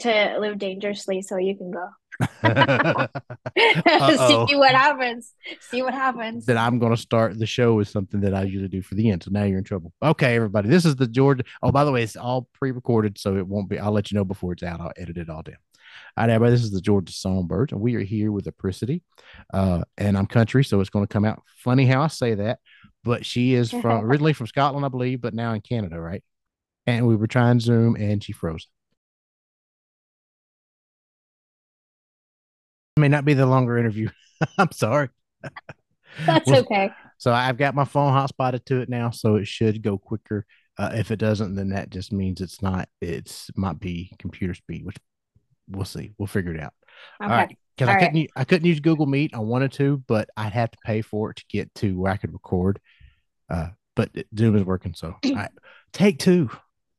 to live dangerously so you can go. See what happens. See what happens. Then I'm going to start the show with something that I usually do for the end. So now you're in trouble. Okay, everybody. This is the Georgia. Oh, by the way, it's all pre recorded. So it won't be. I'll let you know before it's out. I'll edit it all down. All right, everybody. This is the Georgia Songbirds, and we are here with Apricity. Uh, and I'm country, so it's going to come out funny how I say that. But she is from originally from Scotland, I believe, but now in Canada, right? And we were trying Zoom, and she froze. May not be the longer interview. I'm sorry. That's well, okay. So I've got my phone hotspotted to it now, so it should go quicker. Uh, if it doesn't, then that just means it's not. It's might be computer speed, which we'll see. We'll figure it out. Okay. All right. Because I couldn't, right. I couldn't use Google Meet. I wanted to, but I'd have to pay for it to get to where I could record. Uh, but Zoom is working, so I take two.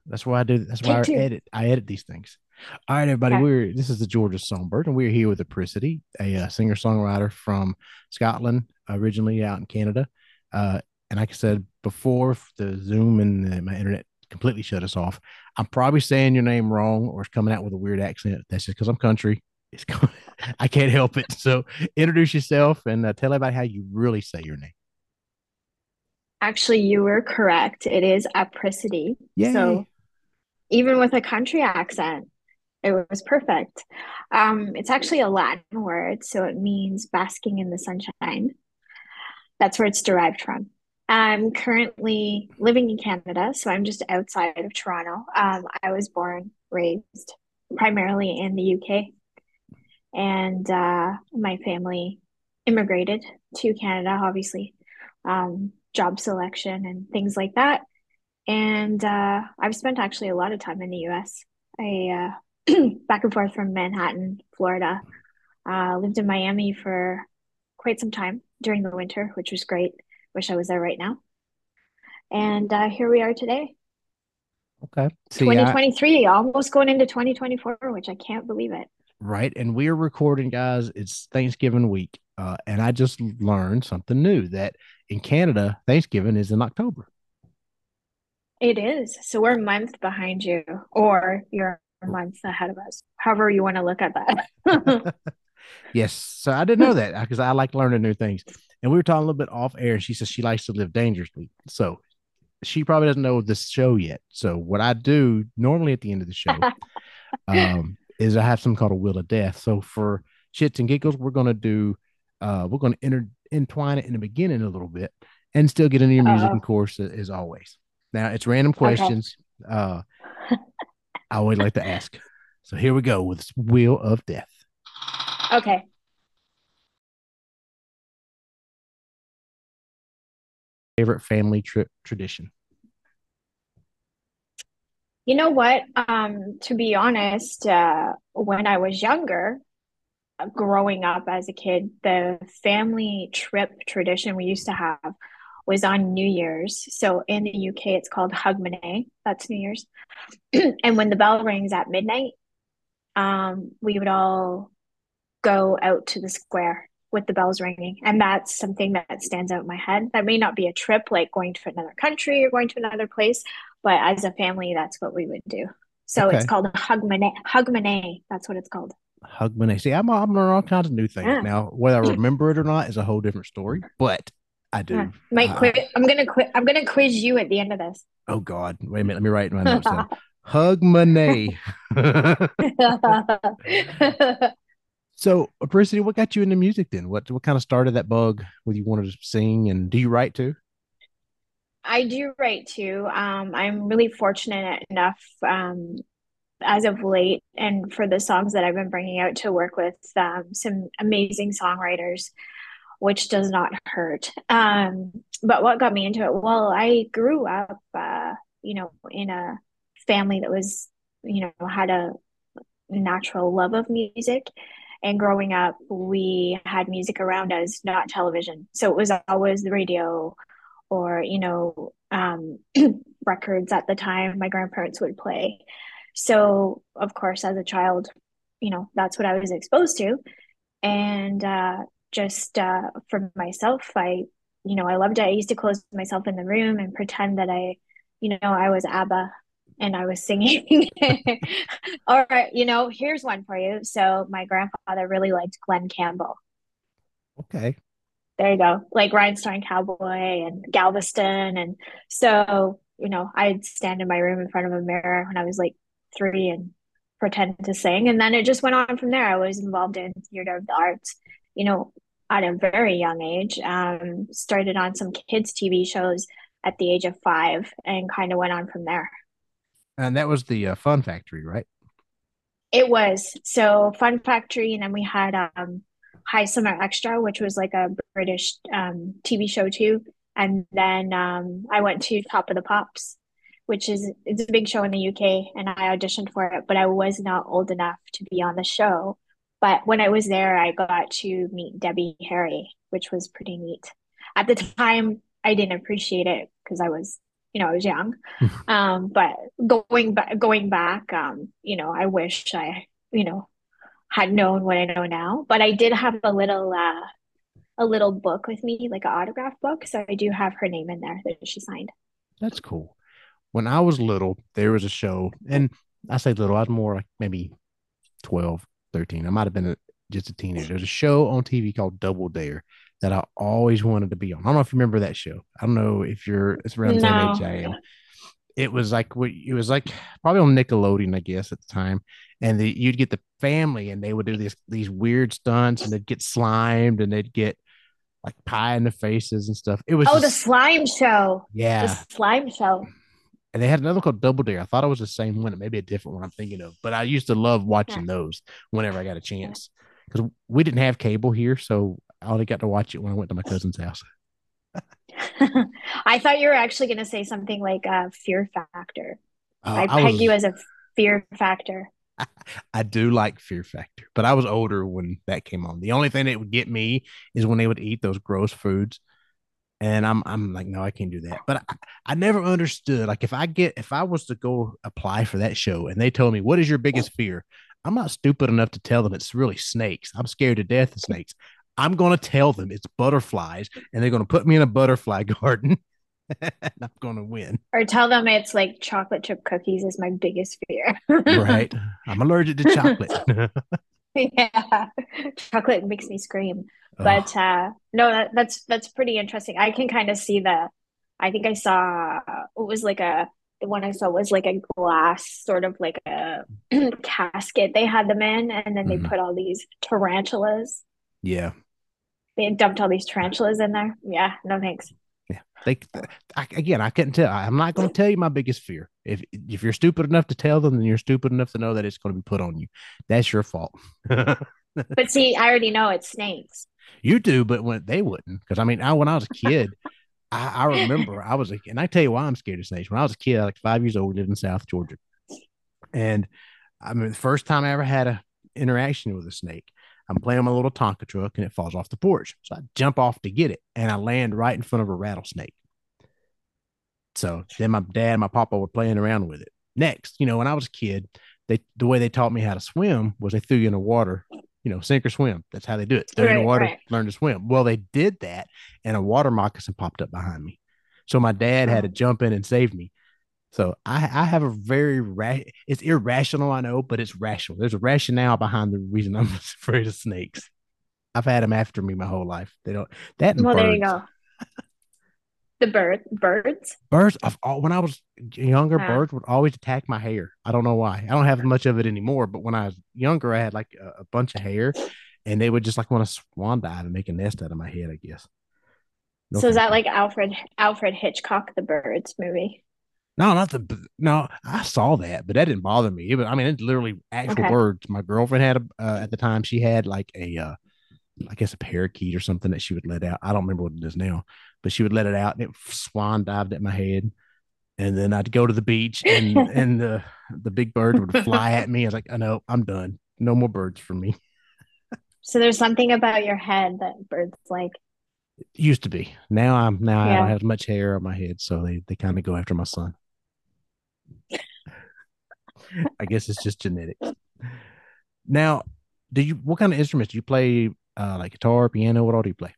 That's why I do. That's why I two. edit. I edit these things. All right, everybody. Okay. We're this is the Georgia Songbird, and we're here with Apricity, a uh, singer songwriter from Scotland, originally out in Canada. Uh, and like I said before, the Zoom and the, my internet completely shut us off. I'm probably saying your name wrong or it's coming out with a weird accent. That's just because I'm country. It's coming, I can't help it. So introduce yourself and uh, tell everybody how you really say your name. Actually, you were correct. It is Apricity. Yeah. So even with a country accent, it was perfect. Um, it's actually a Latin word, so it means basking in the sunshine. That's where it's derived from. I'm currently living in Canada, so I'm just outside of Toronto. Um, I was born, raised primarily in the UK, and uh, my family immigrated to Canada, obviously, um, job selection and things like that. And uh, I've spent actually a lot of time in the US. I uh, back and forth from Manhattan, Florida. Uh, lived in Miami for quite some time during the winter, which was great. Wish I was there right now. And uh, here we are today. Okay. 2023, I, almost going into 2024, which I can't believe it. Right. And we are recording, guys. It's Thanksgiving week. Uh, and I just learned something new that in Canada, Thanksgiving is in October. It is. So we're a month behind you, or you're months ahead of us, however you want to look at that. yes. So I didn't know that because I like learning new things. And we were talking a little bit off air, and she says she likes to live dangerously. So she probably doesn't know this show yet. So what I do normally at the end of the show um, is I have something called a wheel of death. So for shits and giggles, we're gonna do uh, we're gonna inter- entwine it in the beginning a little bit and still get into your music, of course, as always. Now it's random questions. Okay. Uh, I always like to ask. So here we go with Wheel of Death. Okay. Favorite family trip tradition? You know what? Um, to be honest, uh, when I was younger, uh, growing up as a kid, the family trip tradition we used to have was on New Year's. So in the UK, it's called Hogmanay. That's New Year's. and when the bell rings at midnight, um, we would all go out to the square with the bells ringing. And that's something that stands out in my head. That may not be a trip like going to another country or going to another place, but as a family, that's what we would do. So okay. it's called Hogmanay. Hogmanay. That's what it's called. Hogmanay. See, I'm, I'm learning all kinds of new things yeah. now. Whether I remember it or not is a whole different story. But I do. Yeah. Might uh, quit. I'm gonna quit. I'm gonna quiz you at the end of this. Oh God! Wait a minute. Let me write my notes down. Hogmanay. so, Apricity, what got you into music then? What what kind of started that bug? Where you wanted to sing, and do you write too? I do write too. Um, I'm really fortunate enough um, as of late, and for the songs that I've been bringing out to work with um, some amazing songwriters which does not hurt. Um, but what got me into it? Well, I grew up, uh, you know, in a family that was, you know, had a natural love of music. And growing up, we had music around us, not television. So it was always the radio or, you know, um, records at the time my grandparents would play. So, of course, as a child, you know, that's what I was exposed to. And uh, just uh, for myself, I, you know, I loved it. I used to close myself in the room and pretend that I, you know, I was ABBA and I was singing. All right, you know, here's one for you. So my grandfather really liked Glen Campbell. Okay. There you go. Like Rhinestone Cowboy and Galveston. And so, you know, I'd stand in my room in front of a mirror when I was like three and pretend to sing. And then it just went on from there. I was involved in theater of the arts, you know, at a very young age. Um, started on some kids' TV shows at the age of five and kind of went on from there. And that was the uh, Fun Factory, right? It was. So Fun Factory, and then we had um, High Summer Extra, which was like a British um, TV show too. And then um, I went to Top of the Pops, which is it's a big show in the UK, and I auditioned for it, but I was not old enough to be on the show. But when I was there, I got to meet Debbie Harry, which was pretty neat. At the time, I didn't appreciate it because I was, you know, I was young. um, but going back, going back, um, you know, I wish I, you know, had known what I know now. But I did have a little, uh, a little book with me, like an autograph book. So I do have her name in there that she signed. That's cool. When I was little, there was a show, and I say little, I was more like maybe 12, 13. I might have been a, just a teenager. There's a show on TV called Double Dare that I always wanted to be on. I don't know if you remember that show. I don't know if you're it's around the no. same age I am. It was like it was like probably on Nickelodeon, I guess, at the time. And the, you'd get the family, and they would do these these weird stunts, and they'd get slimed, and they'd get like pie in the faces and stuff. It was oh, just, the slime show. Yeah, the slime show and they had another called Double Dare. I thought it was the same one. It may be a different one I'm thinking of, but I used to love watching yeah. those whenever I got a chance because we didn't have cable here, so I only got to watch it when I went to my cousin's house. I thought you were actually going to say something like uh, Fear Factor. Uh, I, I peg was, you as a Fear Factor. I, I do like Fear Factor, but I was older when that came on. The only thing that would get me is when they would eat those gross foods and I'm I'm like, no, I can't do that. But I, I never understood. Like, if I get if I was to go apply for that show and they told me what is your biggest fear, I'm not stupid enough to tell them it's really snakes. I'm scared to death of snakes. I'm going to tell them it's butterflies, and they're going to put me in a butterfly garden. and I'm going to win. Or tell them it's like chocolate chip cookies is my biggest fear. right. I'm allergic to chocolate. yeah. Chocolate makes me scream. But uh, no, that, that's that's pretty interesting. I can kind of see the. I think I saw it was like a the one I saw was like a glass sort of like a casket they had them in, and then they mm-hmm. put all these tarantulas. Yeah. They dumped all these tarantulas in there. Yeah, no thanks. Yeah, they I, again, I couldn't tell. I'm not going to tell you my biggest fear. If if you're stupid enough to tell them, then you're stupid enough to know that it's going to be put on you. That's your fault. but see, I already know it's snakes. You do, but when they wouldn't, because I mean, I when I was a kid, I, I, remember I was a, and I tell you why I'm scared of snakes. When I was a kid, like five years old, we lived in South Georgia, and I mean, the first time I ever had a interaction with a snake, I'm playing my little Tonka truck and it falls off the porch. So I jump off to get it, and I land right in front of a rattlesnake. So then my dad and my papa were playing around with it. Next, you know, when I was a kid, they the way they taught me how to swim was they threw you in the water you know, sink or swim. That's how they do it. They're right, in the water, right. learn to swim. Well, they did that, and a water moccasin popped up behind me. So my dad had to oh. jump in and save me. So I, I have a very ra- it's irrational, I know, but it's rational. There's a rationale behind the reason I'm afraid of snakes. I've had them after me my whole life. They don't that. well, birds. there you go. The bird, birds. Birds. Of all, when I was younger, birds would always attack my hair. I don't know why. I don't have much of it anymore. But when I was younger, I had like a, a bunch of hair, and they would just like want to swan dive and make a nest out of my head. I guess. No so is that like Alfred Alfred Hitchcock, the Birds movie? No, not the no. I saw that, but that didn't bother me. But I mean, it's literally actual okay. birds. My girlfriend had a uh, at the time. She had like a, uh, I guess a parakeet or something that she would let out. I don't remember what it is now, but she would let it out and it swan dived at my head. And then I'd go to the beach and and the the big bird would fly at me. I was like, I know, I'm done. No more birds for me. So there's something about your head that birds like. Used to be. Now I'm now yeah. I don't have as much hair on my head, so they they kind of go after my son. I guess it's just genetics. Now, do you what kind of instruments do you play? Uh, like guitar, piano? What all do you play?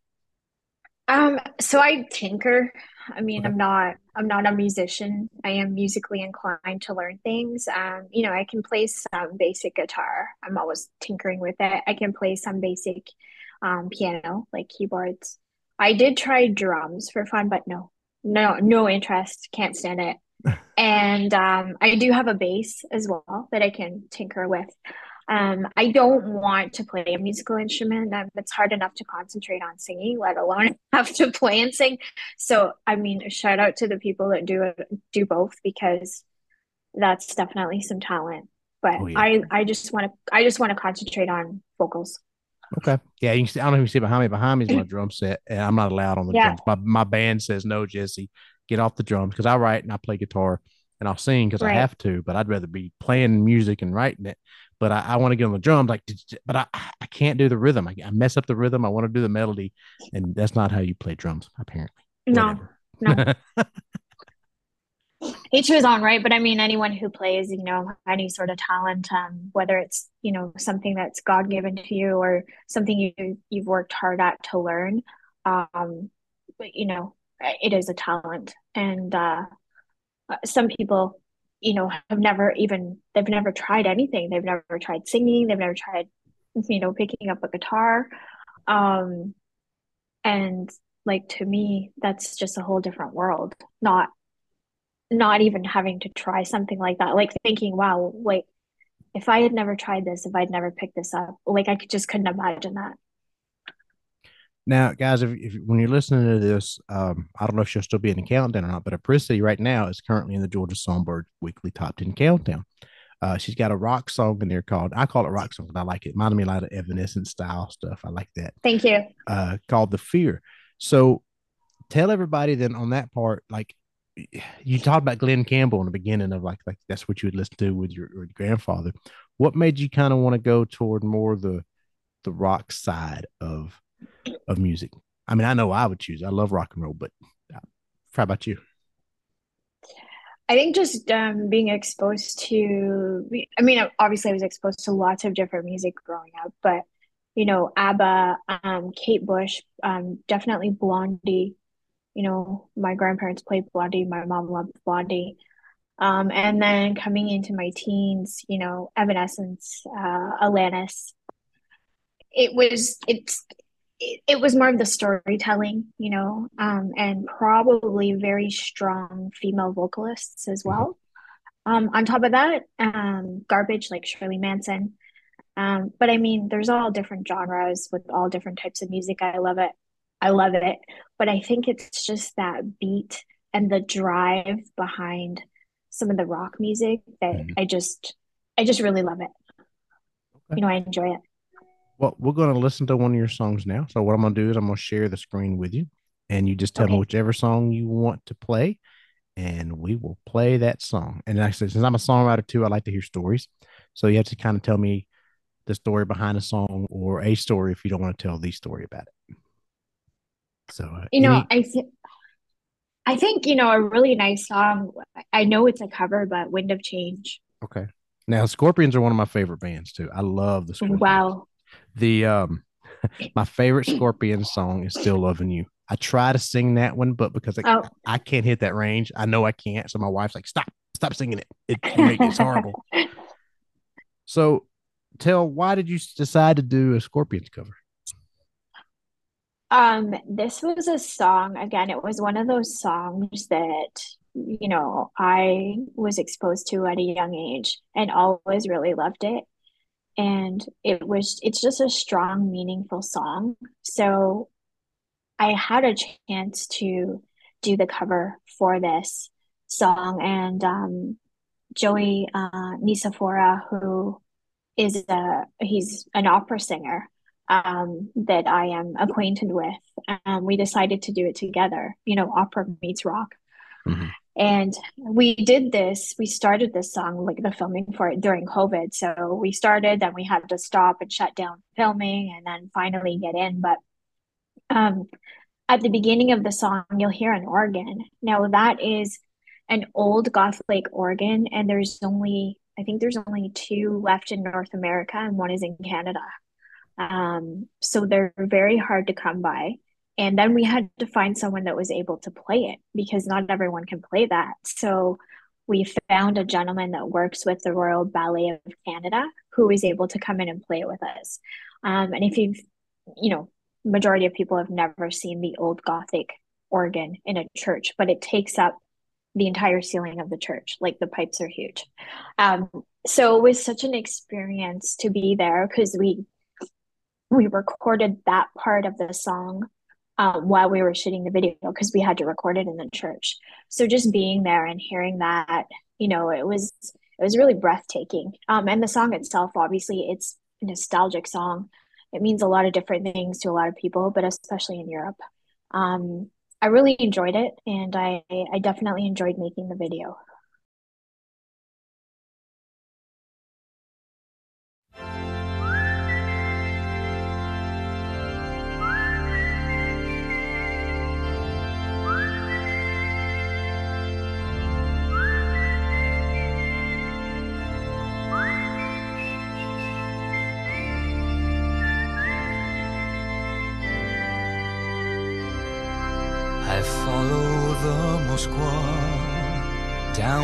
Um, so I tinker. I mean, okay. I'm not I'm not a musician. I am musically inclined to learn things. Um, you know, I can play some basic guitar. I'm always tinkering with it. I can play some basic um, piano, like keyboards. I did try drums for fun, but no, no, no interest. Can't stand it. And um, I do have a bass as well that I can tinker with. Um, I don't want to play a musical instrument. It's hard enough to concentrate on singing, let alone have to play and sing. So, I mean, shout out to the people that do do both because that's definitely some talent. But oh, yeah. I, I just want to, I just want to concentrate on vocals. Okay. Yeah, you can see. I don't know if you see behind me. Behind me is my drum set, and I'm not allowed on the yeah. drums. My my band says no, Jesse, get off the drums because I write and I play guitar and I'll sing because right. I have to. But I'd rather be playing music and writing it. But I, I want to get on the drums, like, but I I can't do the rhythm. I, I mess up the rhythm. I want to do the melody, and that's not how you play drums, apparently. No, Whatever. no. each his own right but i mean anyone who plays you know any sort of talent um, whether it's you know something that's god given to you or something you you've worked hard at to learn um but you know it is a talent. And uh some people you know have never even they've never tried anything. They've never tried singing. They've never tried you know picking up a guitar. Um and like to me that's just a whole different world. Not not even having to try something like that. Like thinking wow like if i had never tried this if i'd never picked this up like i just couldn't imagine that now guys if, if when you're listening to this um, i don't know if she'll still be in the countdown or not but apricity right now is currently in the georgia songbird weekly top 10 countdown uh, she's got a rock song in there called I call it rock song, but I like it. Reminded me a lot of Evanescence style stuff. I like that. Thank you. Uh, called the Fear. So tell everybody then on that part, like you talked about Glen Campbell in the beginning of like like that's what you would listen to with your, your grandfather. What made you kind of want to go toward more the the rock side of of music? I mean, I know I would choose. I love rock and roll, but uh, how about you? I think just um, being exposed to, I mean, obviously I was exposed to lots of different music growing up, but you know, ABBA, um, Kate Bush, um, definitely Blondie, you know, my grandparents played Blondie, my mom loved Blondie. Um, and then coming into my teens, you know, Evanescence, uh, Alanis. It was it's it, it was more of the storytelling, you know, um, and probably very strong female vocalists as well. Um, on top of that, um, garbage like Shirley Manson. Um, but I mean, there's all different genres with all different types of music. I love it. I love it. But I think it's just that beat and the drive behind some of the rock music that mm. I just I just really love it. Okay. You know, I enjoy it. Well, we're going to listen to one of your songs now. So what I'm going to do is I'm going to share the screen with you, and you just tell okay. me whichever song you want to play, and we will play that song. And actually, since I'm a songwriter too, I like to hear stories. So you have to kind of tell me the story behind a song or a story if you don't want to tell the story about it. So uh, you know, I th- I think you know a really nice song. I know it's a cover, but "Wind of Change." Okay. Now, Scorpions are one of my favorite bands too. I love the Scorpions. Wow. The um, my favorite Scorpions song is "Still Loving You." I try to sing that one, but because I, oh. I can't hit that range, I know I can't. So my wife's like, "Stop, stop singing it. It, it it's horrible." so, tell why did you decide to do a Scorpions cover? Um, this was a song, again, it was one of those songs that, you know, I was exposed to at a young age and always really loved it. And it was, it's just a strong, meaningful song. So I had a chance to do the cover for this song. And um, Joey uh, Nisifora, who is a, he's an opera singer um, that I am acquainted with. Um, we decided to do it together, you know, opera meets rock. Mm-hmm. And we did this, we started this song, like the filming for it during COVID. So we started, then we had to stop and shut down filming and then finally get in. But um, at the beginning of the song, you'll hear an organ. Now, that is an old Gothic organ, and there's only, I think there's only two left in North America, and one is in Canada. Um, so they're very hard to come by. And then we had to find someone that was able to play it because not everyone can play that. So we found a gentleman that works with the Royal Ballet of Canada who was able to come in and play it with us. Um, and if you've, you know, majority of people have never seen the old Gothic organ in a church, but it takes up the entire ceiling of the church. Like the pipes are huge. Um, so it was such an experience to be there because we we recorded that part of the song um, while we were shooting the video because we had to record it in the church. So just being there and hearing that, you know, it was it was really breathtaking. Um, and the song itself, obviously, it's a nostalgic song. It means a lot of different things to a lot of people, but especially in Europe. Um, I really enjoyed it, and I I definitely enjoyed making the video.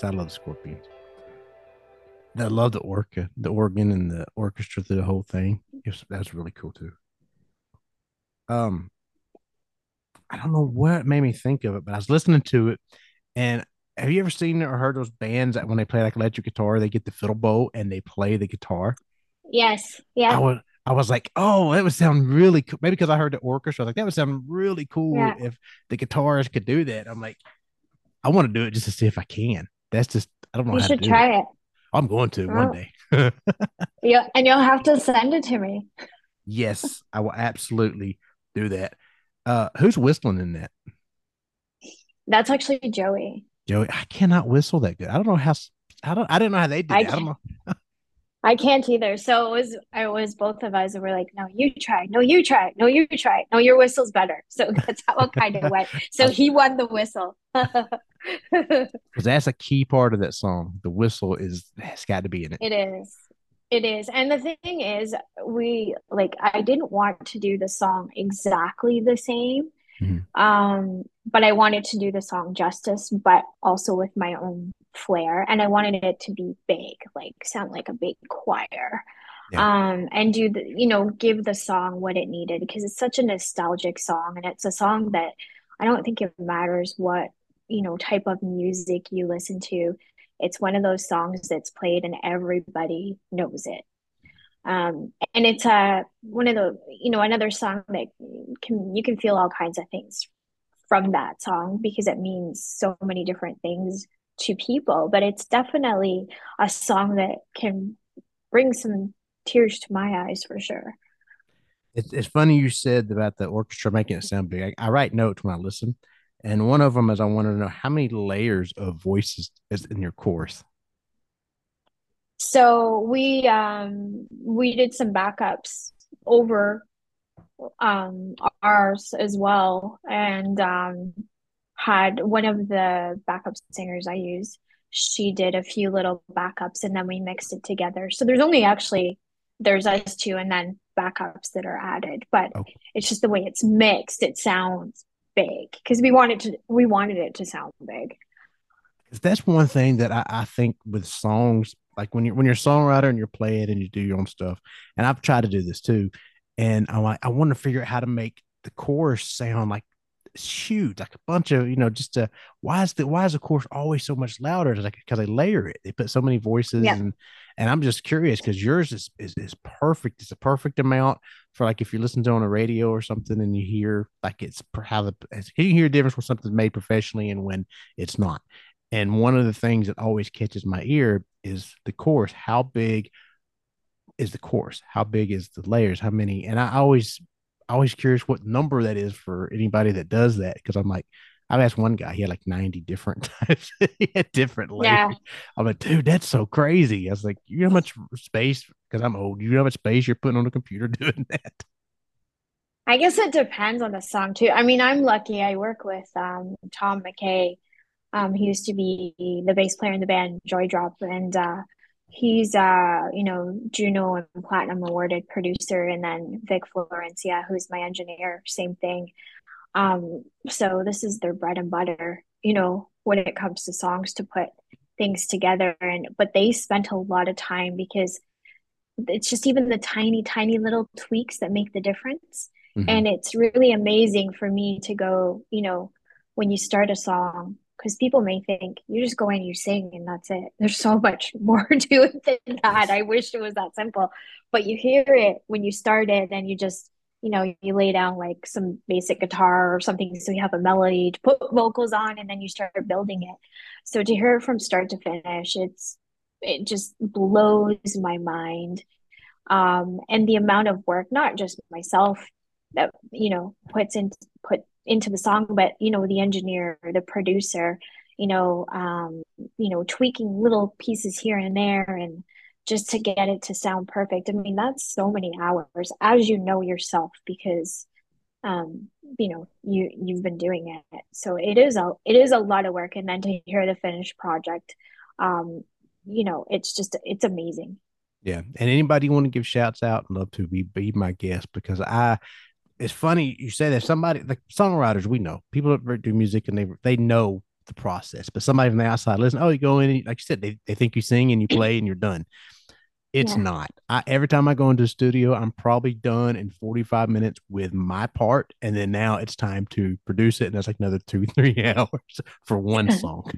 Scorpions. I love the Scorpions. I love the orca, the organ and the orchestra through the whole thing. Was, that was really cool too. Um, I don't know what made me think of it, but I was listening to it, and have you ever seen or heard those bands that when they play like electric guitar, they get the fiddle bow and they play the guitar? Yes. Yeah. I was I was like, oh, that would sound really cool. Maybe because I heard the orchestra, I was like, that would sound really cool yeah. if the guitarist could do that. I'm like, I want to do it just to see if I can. That's just I don't know. You should try it. it. I'm going to one day. yeah, and you'll have to send it to me. Yes, I will absolutely do that. Uh, who's whistling in that? That's actually Joey. Joey, I cannot whistle that good. I don't know how. I don't. I didn't know how they did. I, I don't know. I can't either. So it was. It was both of us, and we're like, "No, you try. No, you try. No, you try. No, your whistle's better." So that's how it kind of went. So he won the whistle. Because that's a key part of that song. The whistle is has got to be in it. It is. It is. And the thing is, we like I didn't want to do the song exactly the same. Mm-hmm. Um, but I wanted to do the song justice, but also with my own flair. And I wanted it to be big, like sound like a big choir. Yeah. Um, and do the, you know, give the song what it needed because it's such a nostalgic song and it's a song that I don't think it matters what, you know, type of music you listen to. It's one of those songs that's played and everybody knows it um, and it's a uh, one of the you know another song that can you can feel all kinds of things from that song because it means so many different things to people. But it's definitely a song that can bring some tears to my eyes for sure. It's, it's funny you said about the orchestra making it sound big. I, I write notes when i listen and one of them is i want to know how many layers of voices is in your chorus? So we um we did some backups over um ours as well. And um had one of the backup singers I use she did a few little backups and then we mixed it together. So there's only actually there's us two and then backups that are added but okay. it's just the way it's mixed it sounds big. Because we wanted to we wanted it to sound big. That's one thing that I, I think with songs like when you're when you're a songwriter and you're playing and you do your own stuff, and I've tried to do this too, and I'm like I want to figure out how to make the chorus sound like huge, like a bunch of you know just a why is the why is the chorus always so much louder? It's like because they layer it, they put so many voices yeah. and and I'm just curious because yours is, is is perfect. It's a perfect amount for like if you listen to on a radio or something and you hear like it's how the you hear a difference when something's made professionally and when it's not. And one of the things that always catches my ear is the chorus. How big is the chorus? How big is the layers? How many? And I always, always curious what number that is for anybody that does that. Cause I'm like, I've asked one guy, he had like 90 different types. he had different layers. Yeah. I'm like, dude, that's so crazy. I was like, you know how much space, because I'm old, you know how much space you're putting on a computer doing that? I guess it depends on the song too. I mean, I'm lucky I work with um, Tom McKay um, he used to be the bass player in the band Joydrop, and uh, he's uh, you know Juno and Platinum awarded producer, and then Vic Florencia, who's my engineer, same thing. Um, so this is their bread and butter, you know, when it comes to songs to put things together, and but they spent a lot of time because it's just even the tiny, tiny little tweaks that make the difference. Mm-hmm. And it's really amazing for me to go, you know, when you start a song because people may think you just go in, you sing, and that's it. There's so much more to it than that. I wish it was that simple, but you hear it when you start it, and you just, you know, you lay down like some basic guitar or something, so you have a melody to put vocals on, and then you start building it. So to hear it from start to finish, it's it just blows my mind, um, and the amount of work, not just myself that you know puts in put into the song but you know the engineer the producer you know um you know tweaking little pieces here and there and just to get it to sound perfect. I mean that's so many hours as you know yourself because um you know you you've been doing it. So it is a it is a lot of work. And then to hear the finished project um you know it's just it's amazing. Yeah. And anybody want to give shouts out love to be be my guest because i it's funny you say that somebody like songwriters we know people that do music and they they know the process. But somebody from the outside listen, oh, you go in, and like you said, they, they think you sing and you play and you're done. It's yeah. not. I, every time I go into the studio, I'm probably done in 45 minutes with my part. And then now it's time to produce it. And that's like another two, three hours for one song.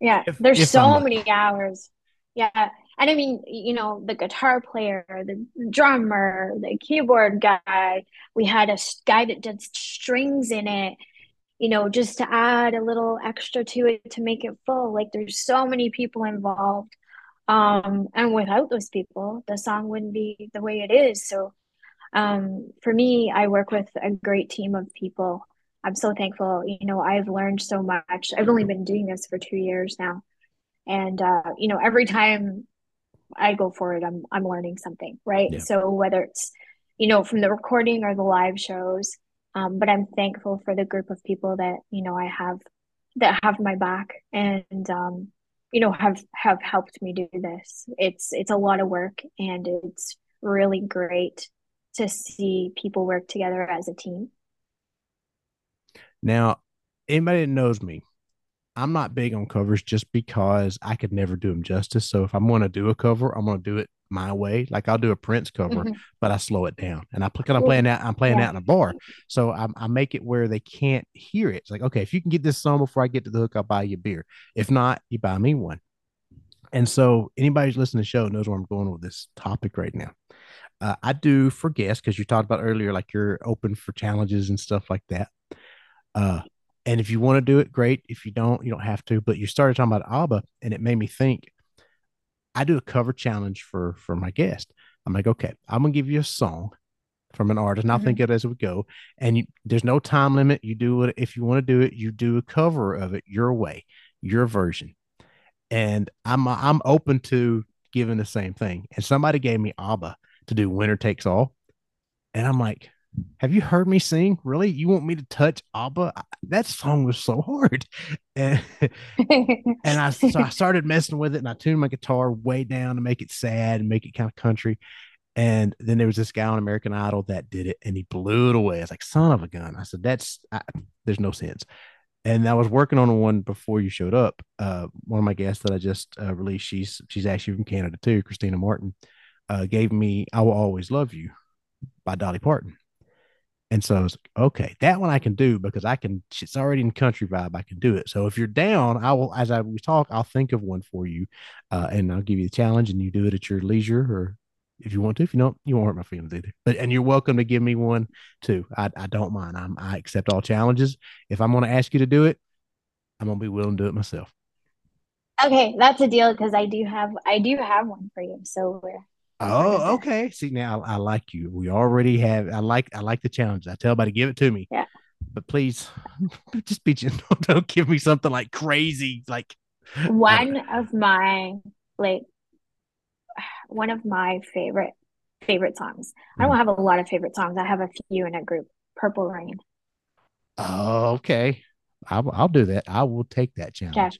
yeah. If, there's if so many hours. Yeah. And I mean, you know, the guitar player, the drummer, the keyboard guy, we had a guy that did strings in it, you know, just to add a little extra to it to make it full. Like there's so many people involved um, and without those people, the song wouldn't be the way it is. So um, for me, I work with a great team of people. I'm so thankful. You know, I've learned so much. I've only been doing this for two years now. And uh, you know, every time I go for it, I'm I'm learning something, right? Yeah. So whether it's, you know, from the recording or the live shows, um, but I'm thankful for the group of people that, you know, I have that have my back and um you know have have helped me do this it's it's a lot of work and it's really great to see people work together as a team now anybody that knows me i'm not big on covers just because i could never do them justice so if i'm going to do a cover i'm going to do it my way. Like I'll do a Prince cover, mm-hmm. but I slow it down and I because I'm playing out, I'm playing yeah. out in a bar. So I, I make it where they can't hear it. It's like, okay, if you can get this song before I get to the hook, I'll buy you a beer. If not, you buy me one. And so anybody who's listening to the show knows where I'm going with this topic right now. Uh, I do for guests because you talked about earlier, like you're open for challenges and stuff like that. Uh, and if you want to do it, great. If you don't, you don't have to. But you started talking about ABBA, and it made me think I do a cover challenge for for my guest. I'm like, okay, I'm gonna give you a song from an artist, and I'll mm-hmm. think it as we go. And you, there's no time limit. You do it if you want to do it. You do a cover of it your way, your version. And I'm I'm open to giving the same thing. And somebody gave me ABBA to do "Winner Takes All," and I'm like, have you heard me sing? Really? You want me to touch ABBA? That song was so hard. And, and I, so I started messing with it and I tuned my guitar way down to make it sad and make it kind of country. And then there was this guy on American Idol that did it and he blew it away. I was like, son of a gun. I said, that's, I, there's no sense. And I was working on one before you showed up. Uh, one of my guests that I just uh, released, she's, she's actually from Canada too, Christina Martin, uh, gave me I Will Always Love You by Dolly Parton and so I was like, okay, that one I can do because I can, it's already in country vibe. I can do it. So if you're down, I will, as I we talk, I'll think of one for you uh, and I'll give you the challenge and you do it at your leisure or if you want to. If you don't, you won't hurt my feelings either. But, and you're welcome to give me one too. I, I don't mind. I'm, I accept all challenges. If I'm going to ask you to do it, I'm going to be willing to do it myself. Okay. That's a deal because I do have, I do have one for you. So we're, Oh, okay. See now, I, I, like you. We already have. I like. I like the challenge. I tell everybody, give it to me. Yeah. But please, just be gentle. Don't give me something like crazy. Like one of my like one of my favorite favorite songs. I don't mm. have a lot of favorite songs. I have a few in a group. Purple Rain. Oh, okay. I'll, I'll do that. I will take that challenge. Okay.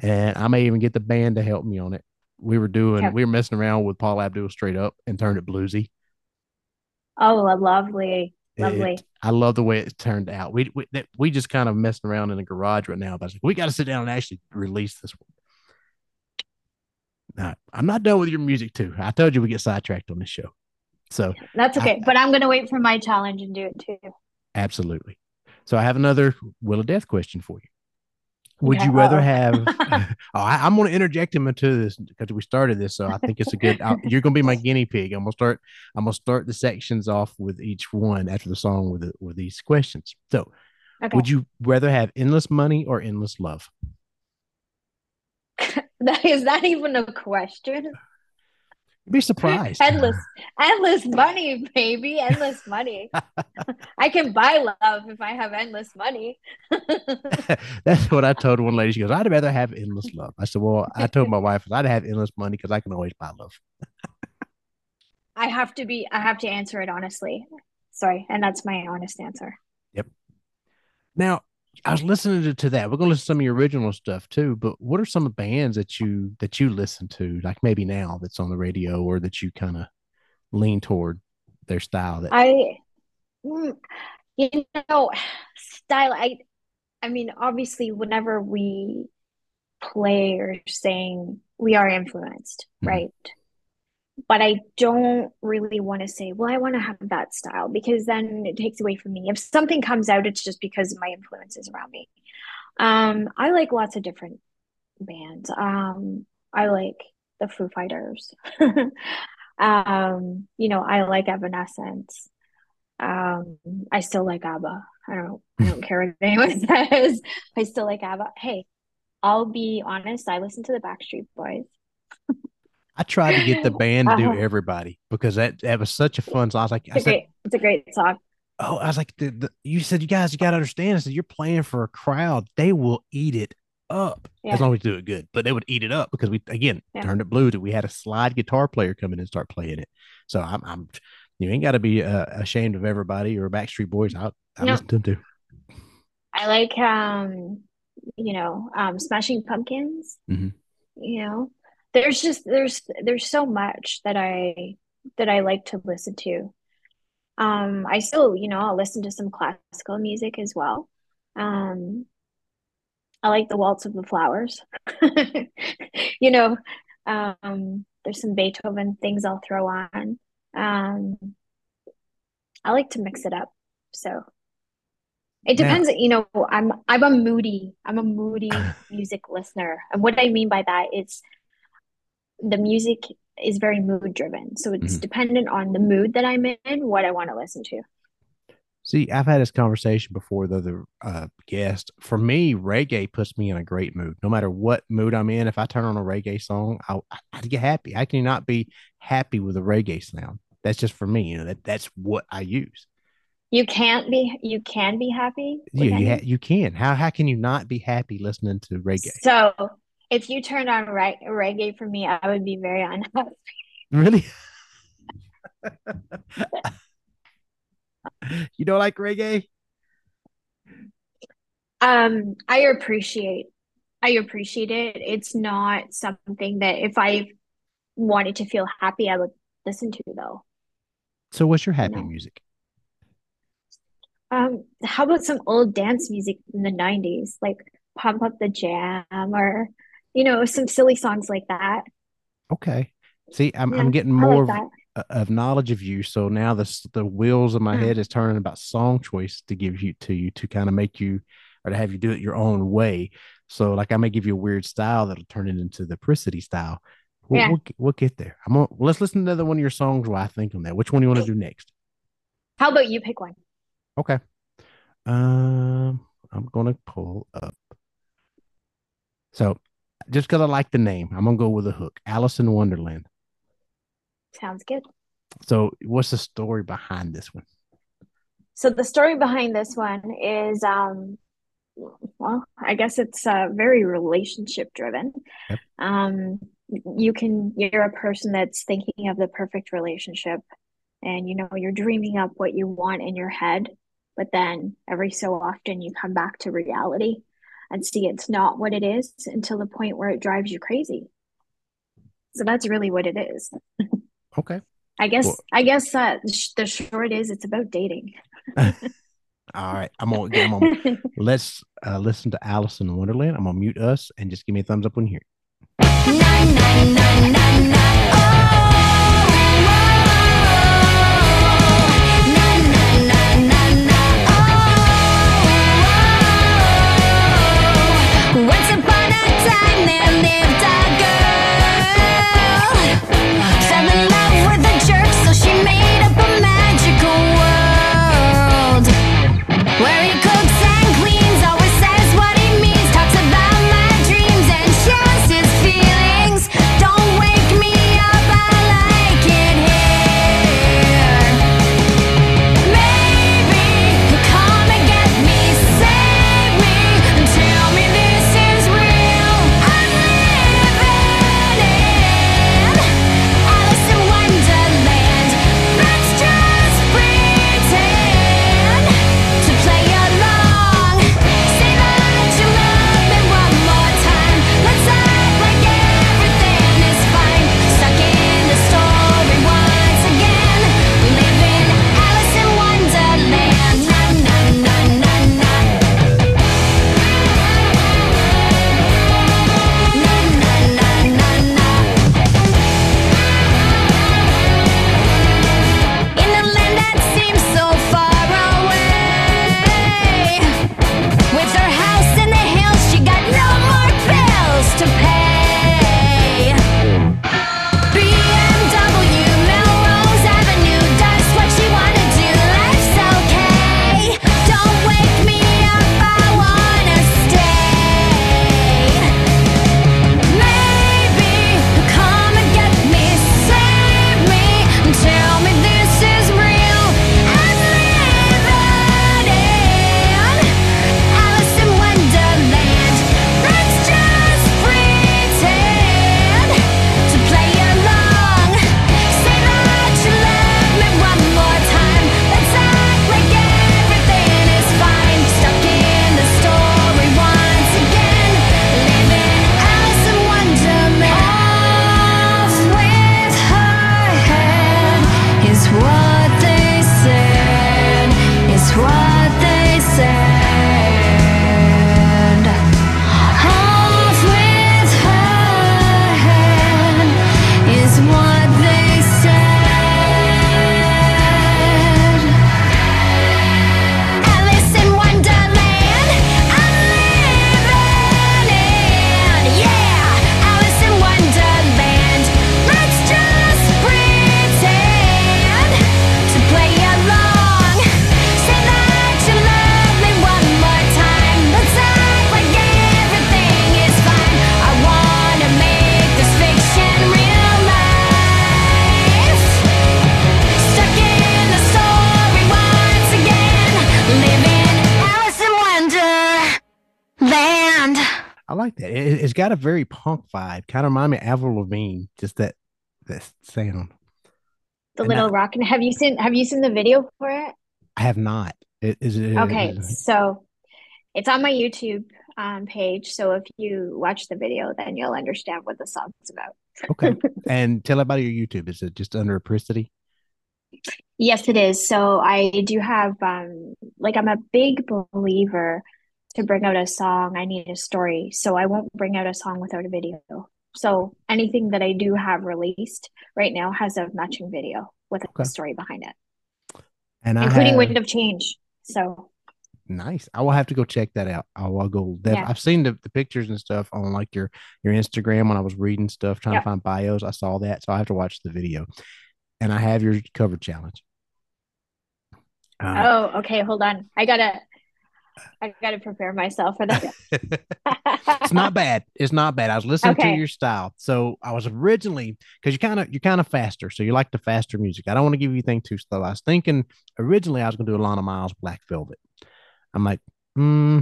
And I may even get the band to help me on it we were doing we were messing around with Paula Abdul straight up and turned it bluesy. Oh, lovely, lovely. It, I love the way it turned out. We we we just kind of messing around in the garage right now, but like, we got to sit down and actually release this one. Now, I'm not done with your music too. I told you we get sidetracked on this show, so that's okay. I, but I'm going to wait for my challenge and do it too. Absolutely. So I have another wheel of death question for you. Would yeah. you rather oh. have? oh, I, am going to interject him into this because we started this, so I think it's a good. you're going to be my guinea pig. I'm going to start. I'm going to start the sections off with each one after the song with the, with these questions. So, okay. would you rather have endless money or endless love? that is that even a question? Be surprised. endless, endless money, baby. Endless money. I can buy love if I have endless money. That's what I told one lady. She goes, I'd rather have endless love. I said, Well, I told my wife, I'd have endless money because I can always buy love. I have to be, I have to answer it honestly. Sorry. And that's my honest answer. Yep. Now, I was listening to, to that. We're gonna listen to some of your original stuff too. But what are some of the bands that you that you listen to, like maybe now that's on the radio, or that you kind of lean toward their style? That I, mm, you know, style. I I mean, obviously, whenever we play or sing, we are influenced, mm-hmm. right? But I don't really want to say, well, I want to have that style because then it takes away from me. If something comes out, it's just because my influences around me. Um, I like lots of different bands. Um, I like the Foo Fighters. um, you know, I like Evanescence. Um, I still like ABBA. I don't I don't care what anyone says. I still like ABBA. Hey, I'll be honest, I listen to the Backstreet Boys. I tried to get the band to do uh-huh. everybody because that that was such a fun song. I was like, it's, I said, great, it's a great song. Oh, I was like, the, the, you said you guys, you got to understand. I said you're playing for a crowd; they will eat it up yeah. as long as you do it good. But they would eat it up because we again yeah. turned it blue. To we had a slide guitar player come in and start playing it. So I'm, I'm you ain't got to be uh, ashamed of everybody or Backstreet Boys. I, I no. listen to them too. I like um you know, um, Smashing Pumpkins. Mm-hmm. You know, there's just there's there's so much that I that I like to listen to. Um, I still, you know, I'll listen to some classical music as well. Um, I like the Waltz of the Flowers. you know, um, there's some Beethoven things I'll throw on. Um, I like to mix it up. So it depends, you know, I'm I'm a moody, I'm a moody music listener. And what I mean by that is the music is very mood driven. So it's mm-hmm. dependent on the mood that I'm in, what I want to listen to. See, I've had this conversation before the other uh, guest. For me, reggae puts me in a great mood. No matter what mood I'm in, if I turn on a reggae song, I, I get happy. I cannot be happy with a reggae sound. That's just for me. You know that that's what I use. You can't be. You can be happy. Yeah, you ha- you can. How how can you not be happy listening to reggae? So, if you turned on re- reggae for me, I would be very unhappy. Really? you don't like reggae? Um, I appreciate. I appreciate it. It's not something that if I wanted to feel happy, I would listen to though. So, what's your happy music? Um, how about some old dance music in the 90s, like Pump Up the Jam or, you know, some silly songs like that. Okay. See, I'm, yeah, I'm getting more like of, of, knowledge of you. So now the, the wheels of my mm. head is turning about song choice to give you to you to kind of make you or to have you do it your own way. So like I may give you a weird style that'll turn it into the Apricity style. We'll, yeah. we'll, we'll get there. I'm gonna, let's listen to the one of your songs while I think on that. Which one do you want to do next? How about you pick one? Okay. Um, I'm gonna pull up. So, just because I like the name, I'm gonna go with a hook. Alice in Wonderland. Sounds good. So, what's the story behind this one? So, the story behind this one is, um, well, I guess it's uh, very relationship driven. Yep. Um, you can, you're a person that's thinking of the perfect relationship, and you know, you're dreaming up what you want in your head but then every so often you come back to reality and see it's not what it is until the point where it drives you crazy. So that's really what it is. Okay. I guess well, I guess uh, the short is it's about dating. All right, I'm gonna, I'm gonna let's uh, listen to Alice in Wonderland. I'm gonna mute us and just give me a thumbs up when you hear it. Got a very punk vibe. Kind of remind me of Avril Lavigne, just that that sound. The and little rock. And have you seen have you seen the video for it? I have not. Is it okay? Is it, so it's on my YouTube um, page. So if you watch the video, then you'll understand what the song's about. okay. And tell about your YouTube. Is it just under Apricity? Yes, it is. So I do have um like I'm a big believer to bring out a song, I need a story. So I won't bring out a song without a video. So anything that I do have released right now has a matching video with a okay. story behind it. And including have... Wind of Change. So nice. I will have to go check that out. I will go. Yeah. I've seen the, the pictures and stuff on like your your Instagram when I was reading stuff, trying to find bios. I saw that, so I have to watch the video. And I have your cover challenge. Uh, oh, okay. Hold on. I gotta I got to prepare myself for that. it's not bad. It's not bad. I was listening okay. to your style. So I was originally because you kind of you're kind of faster, so you like the faster music. I don't want to give you anything too slow. I was thinking originally I was going to do Alannah Myles Black Velvet. I'm like, hmm,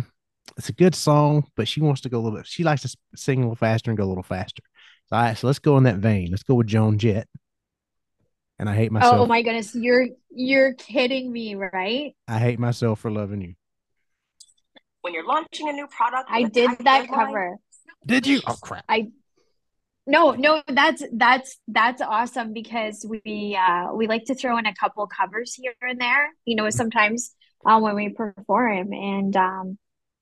it's a good song, but she wants to go a little bit. She likes to sing a little faster and go a little faster. So, all right, so let's go in that vein. Let's go with Joan Jett. And I hate myself. Oh my goodness, you're you're kidding me, right? I hate myself for loving you when you're launching a new product. I did that cover. Did you? Oh crap. I no, no, that's that's that's awesome because we uh we like to throw in a couple covers here and there, you know, sometimes um when we perform and um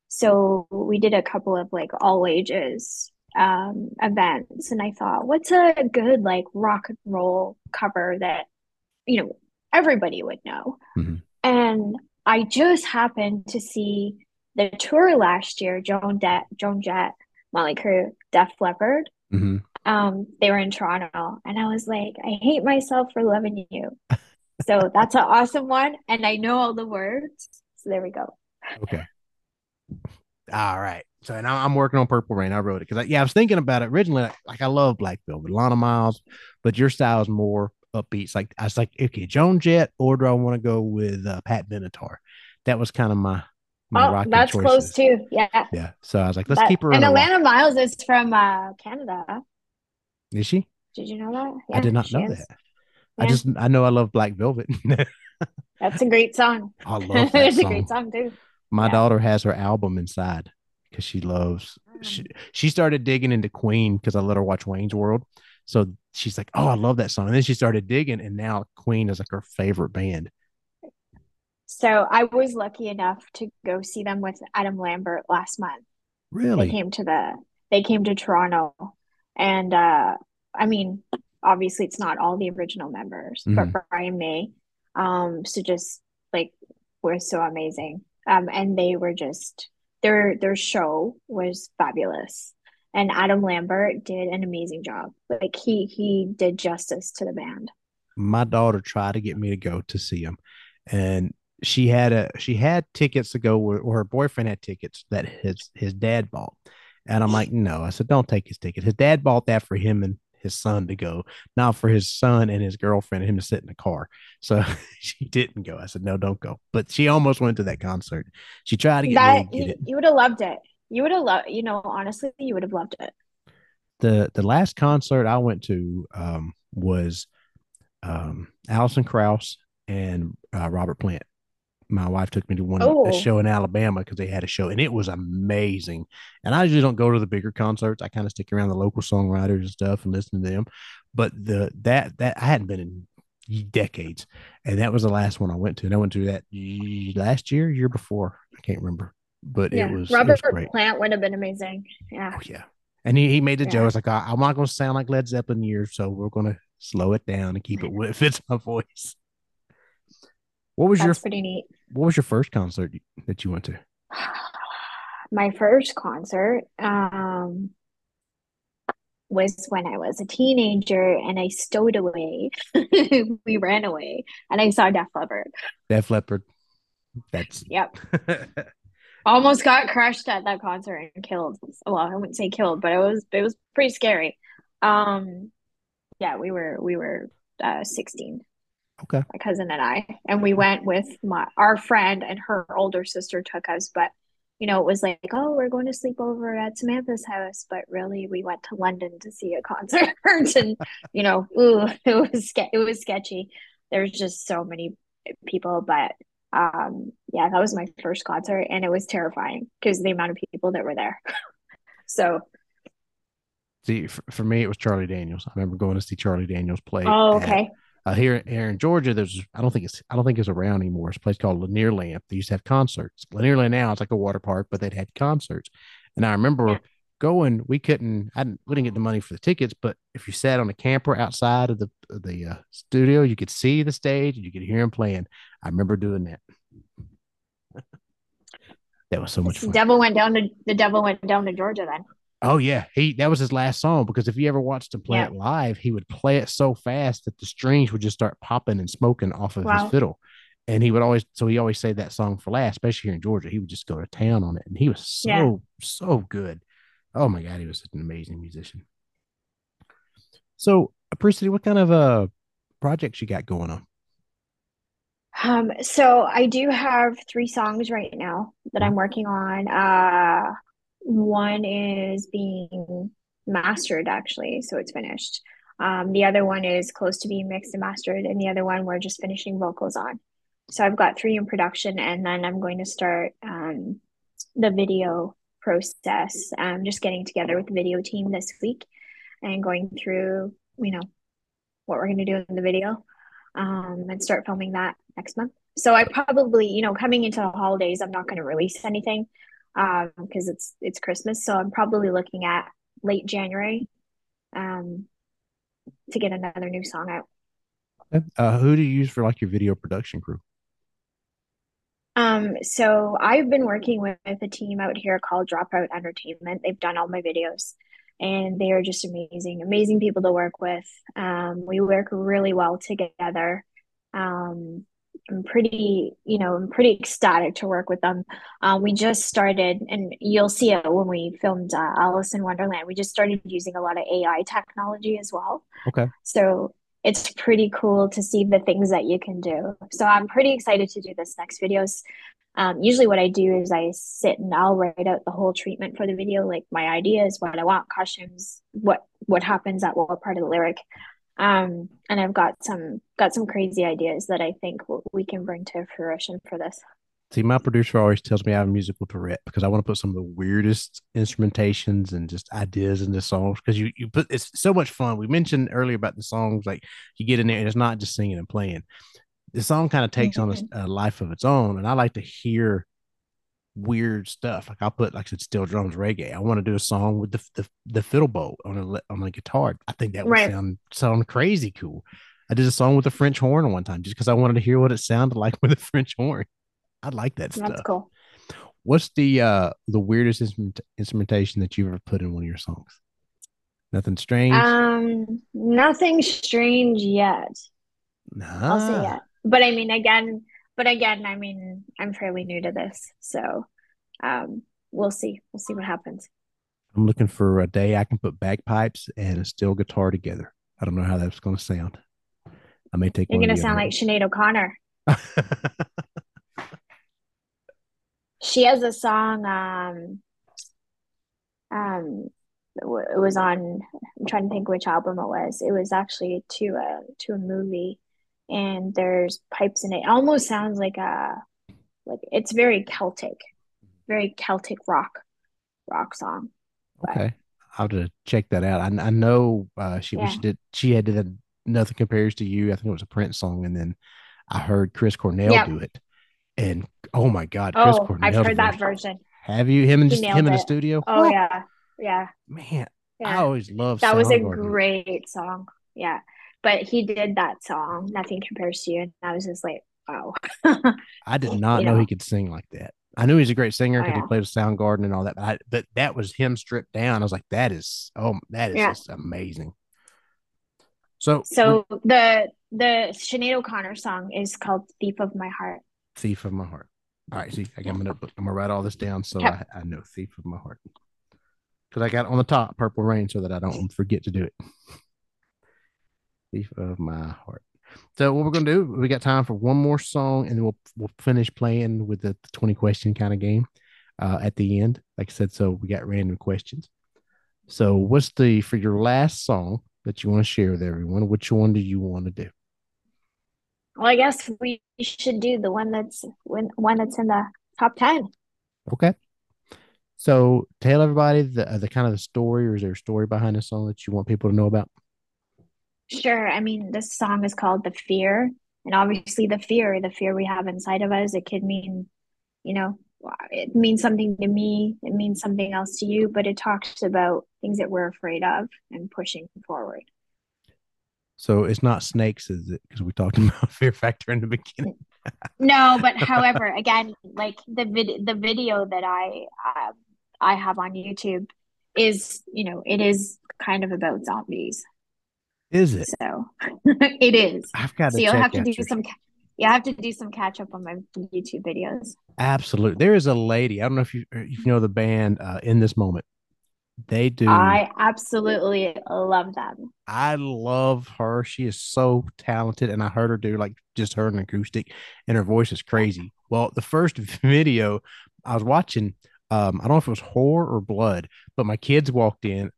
so we did a couple of like all ages um events and I thought what's a good like rock and roll cover that you know everybody would know. Mm-hmm. And I just happened to see the tour last year, Joan Det, Joan Jett, Mötley Crüe, Def Leppard. Mm-hmm. Um, they were in Toronto, and I was like, I hate myself for loving you. so that's an awesome one, and I know all the words. So there we go. Okay. All right. So and I'm working on Purple Rain. I wrote it because yeah, I was thinking about it originally. Like, like I love Black Velvet, Alannah Myles, but your style is more upbeat. It's like I was like, okay, Joan Jett, or do I want to go with uh, Pat Benatar? That was kind of my my oh, that's choices. close too. Yeah. Yeah. So I was like, let's that, keep her. And Alannah Myles is from uh, Canada. Is she? Did you know that? Yeah, I did not know is. that. Yeah. I just I know I love Black Velvet. that's a great song. I love that it's a great song too. My yeah. daughter has her album inside because she loves. She mm. she started digging into Queen because I let her watch Wayne's World. So she's like, "Oh, I love that song." And then she started digging, and now Queen is like her favorite band. So I was lucky enough to go see them with Adam Lambert last month. Really? They came to the they came to Toronto. And uh I mean, obviously it's not all the original members, mm-hmm. but Brian May. Um, so just like were so amazing. Um, and they were just their their show was fabulous. And Adam Lambert did an amazing job. Like he he did justice to the band. My daughter tried to get me to go to see him. And she had a she had tickets to go where, or her boyfriend had tickets that his his dad bought. And i'm like no i said don't take his ticket. His dad bought that for him and his son to go not for his son and his girlfriend and him to sit in the car. So she didn't go. I said no don't go. But she almost went to that concert. She tried to get, that, get it. you would have loved it. You would have loved you know honestly you would have loved it. The the last concert i went to um was um alison krauss and uh, robert plant my wife took me to one oh. a show in Alabama because they had a show and it was amazing. And I usually don't go to the bigger concerts. I kind of stick around the local songwriters and stuff and listen to them. But the that that I hadn't been in decades, and that was the last one I went to. And I went to that last year, year before. I can't remember, but yeah. it was Robert it was Plant would have been amazing. Yeah, oh, yeah. And he, he made the yeah. joke. It's like I'm not going to sound like Led Zeppelin years, so we're going to slow it down and keep it where it fits my voice. What was That's your pretty neat? What was your first concert that you went to? My first concert um, was when I was a teenager and I stowed away. we ran away and I saw Def Leppard. Def Leppard. That's yep. Almost got crushed at that concert and killed. Well, I wouldn't say killed, but it was it was pretty scary. Um, yeah, we were we were uh, sixteen. Okay. My cousin and I, and we went with my our friend and her older sister took us, but you know, it was like, oh, we're going to sleep over at Samantha's house, but really we went to London to see a concert, and you know, ooh, it was it was sketchy. There's just so many people, but um, yeah, that was my first concert, and it was terrifying because the amount of people that were there. so See, for, for, me, it was Charlie Daniels. I remember going to see Charlie Daniels play. Oh, okay. Uh, here, here in Georgia, there's I don't think it's I don't think it's around anymore. It's a place called Lanier Land. They used to have concerts. Lanier Land now it's like a water park, but they'd had concerts. And I remember yeah. going. We couldn't. I didn't. We didn't get the money for the tickets, but if you sat on a camper outside of the of the uh, studio, you could see the stage and you could hear him playing. I remember doing that. that was so much fun. The devil went down to the devil went down to Georgia then. Oh yeah, he that was his last song because if you ever watched him play yeah. it live, he would play it so fast that the strings would just start popping and smoking off of wow. his fiddle. And he would always so he always say that song for last, especially here in Georgia. He would just go to town on it, and he was so yeah. so good. Oh my god, he was such an amazing musician. So, Apricity, what kind of uh projects you got going on? Um, so I do have three songs right now that I'm working on. Uh one is being mastered actually, so it's finished. Um, the other one is close to being mixed and mastered, and the other one we're just finishing vocals on. So I've got three in production, and then I'm going to start um, the video process. I'm just getting together with the video team this week and going through, you know, what we're going to do in the video um, and start filming that next month. So I probably, you know, coming into the holidays, I'm not going to release anything um because it's it's Christmas. So I'm probably looking at late January um to get another new song out. Uh, who do you use for like your video production crew? Um, so I've been working with, with a team out here called Dropout Entertainment. They've done all my videos and they are just amazing, amazing people to work with. Um, we work really well together. Um, I'm pretty, you know, I'm pretty ecstatic to work with them. Um, we just started, and you'll see it when we filmed uh, Alice in Wonderland. We just started using a lot of AI technology as well. Okay. So it's pretty cool to see the things that you can do. So I'm pretty excited to do this next videos. Um, usually what I do is I sit and I'll write out the whole treatment for the video, like my ideas, what I want, costumes, what what happens at what part of the lyric um and i've got some got some crazy ideas that i think we can bring to fruition for this see my producer always tells me i have a musical tourette because i want to put some of the weirdest instrumentations and just ideas in the songs because you you put it's so much fun we mentioned earlier about the songs like you get in there and it's not just singing and playing the song kind of takes mm-hmm. on a, mm-hmm. a life of its own and i like to hear weird stuff. Like I'll put like I said, steel drums, reggae. I want to do a song with the the, the fiddle bow on a on a guitar. I think that would right. sound sound crazy cool. I did a song with a French horn one time just because I wanted to hear what it sounded like with a French horn. I like that That's stuff. cool. What's the uh the weirdest instrument, instrumentation that you've ever put in one of your songs? Nothing strange. Um, nothing strange yet. Nah. I'll say yet. But I mean, again, but again, I mean, I'm fairly new to this, so um, we'll see. We'll see what happens. I'm looking for a day I can put bagpipes and a steel guitar together. I don't know how that's going to sound. I may take. You're going to sound like Sinead O'Connor. she has a song. Um, um, it was on. I'm trying to think which album it was. It was actually to a to a movie and there's pipes in it. it almost sounds like a like it's very Celtic, very Celtic rock rock song. Okay. I'll have to check that out. I, I know uh, she yeah. she did she had did nothing compares to you. I think it was a Prince song, and then I heard Chris Cornell yep. do it, and oh my god, Chris oh, Cornell! I've heard version. that version. Have you him and just, him it. in the studio? Oh, oh yeah, yeah. Man, yeah. I always loved that. Was a great song. Yeah, but he did that song, Nothing Compares to You. And I was just like, wow. I did not know, know, he could sing like that. I knew he's a great singer because oh, yeah. he played with Soundgarden and all that. But, I, but, that was him stripped down. I was like, that is, oh, that is yeah. just amazing. So, so the the Sinead O'Connor song is called "Thief of My Heart." Thief of My Heart. All right, see, I'm gonna I'm gonna write all this down so I, I know "Thief of My Heart" because I got on the top "Purple Rain" so that I don't forget to do it. Thief of my heart. So what we're gonna do? We got time for one more song, and then we'll we'll finish playing with the, twenty question kind of game. uh, at the end. Like I said, so we got random questions. So, what's the for your last song that you want to share with everyone? Which one do you want to do? Well, I guess we should do the one that's when one that's in the top ten. Okay. So, tell everybody the the kind of the story, or is there a story behind the song that you want people to know about? Sure. I mean, this song is called "The Fear," and obviously, the fear, the fear we have inside of us, it could mean, you know, it means something to me, it means something else to you, but it talks about things that we're afraid of and pushing forward. So it's not snakes, is it? Because we talked about fear factor in the beginning. no, but however, again, like the vid- the video that I uh, I have on YouTube is, you know, it is kind of about zombies. Is it? So it is. I've got to. So you'll have to do some. You have to do some catch up on my YouTube videos. Absolutely. There is a lady. I don't know if you if you know the band uh, in this moment. They do. I absolutely love them. I love her. She is so talented, and I heard her do like just her an acoustic, and her voice is crazy. Well, the first video I was watching, um, I don't know if it was horror or blood, but my kids walked in,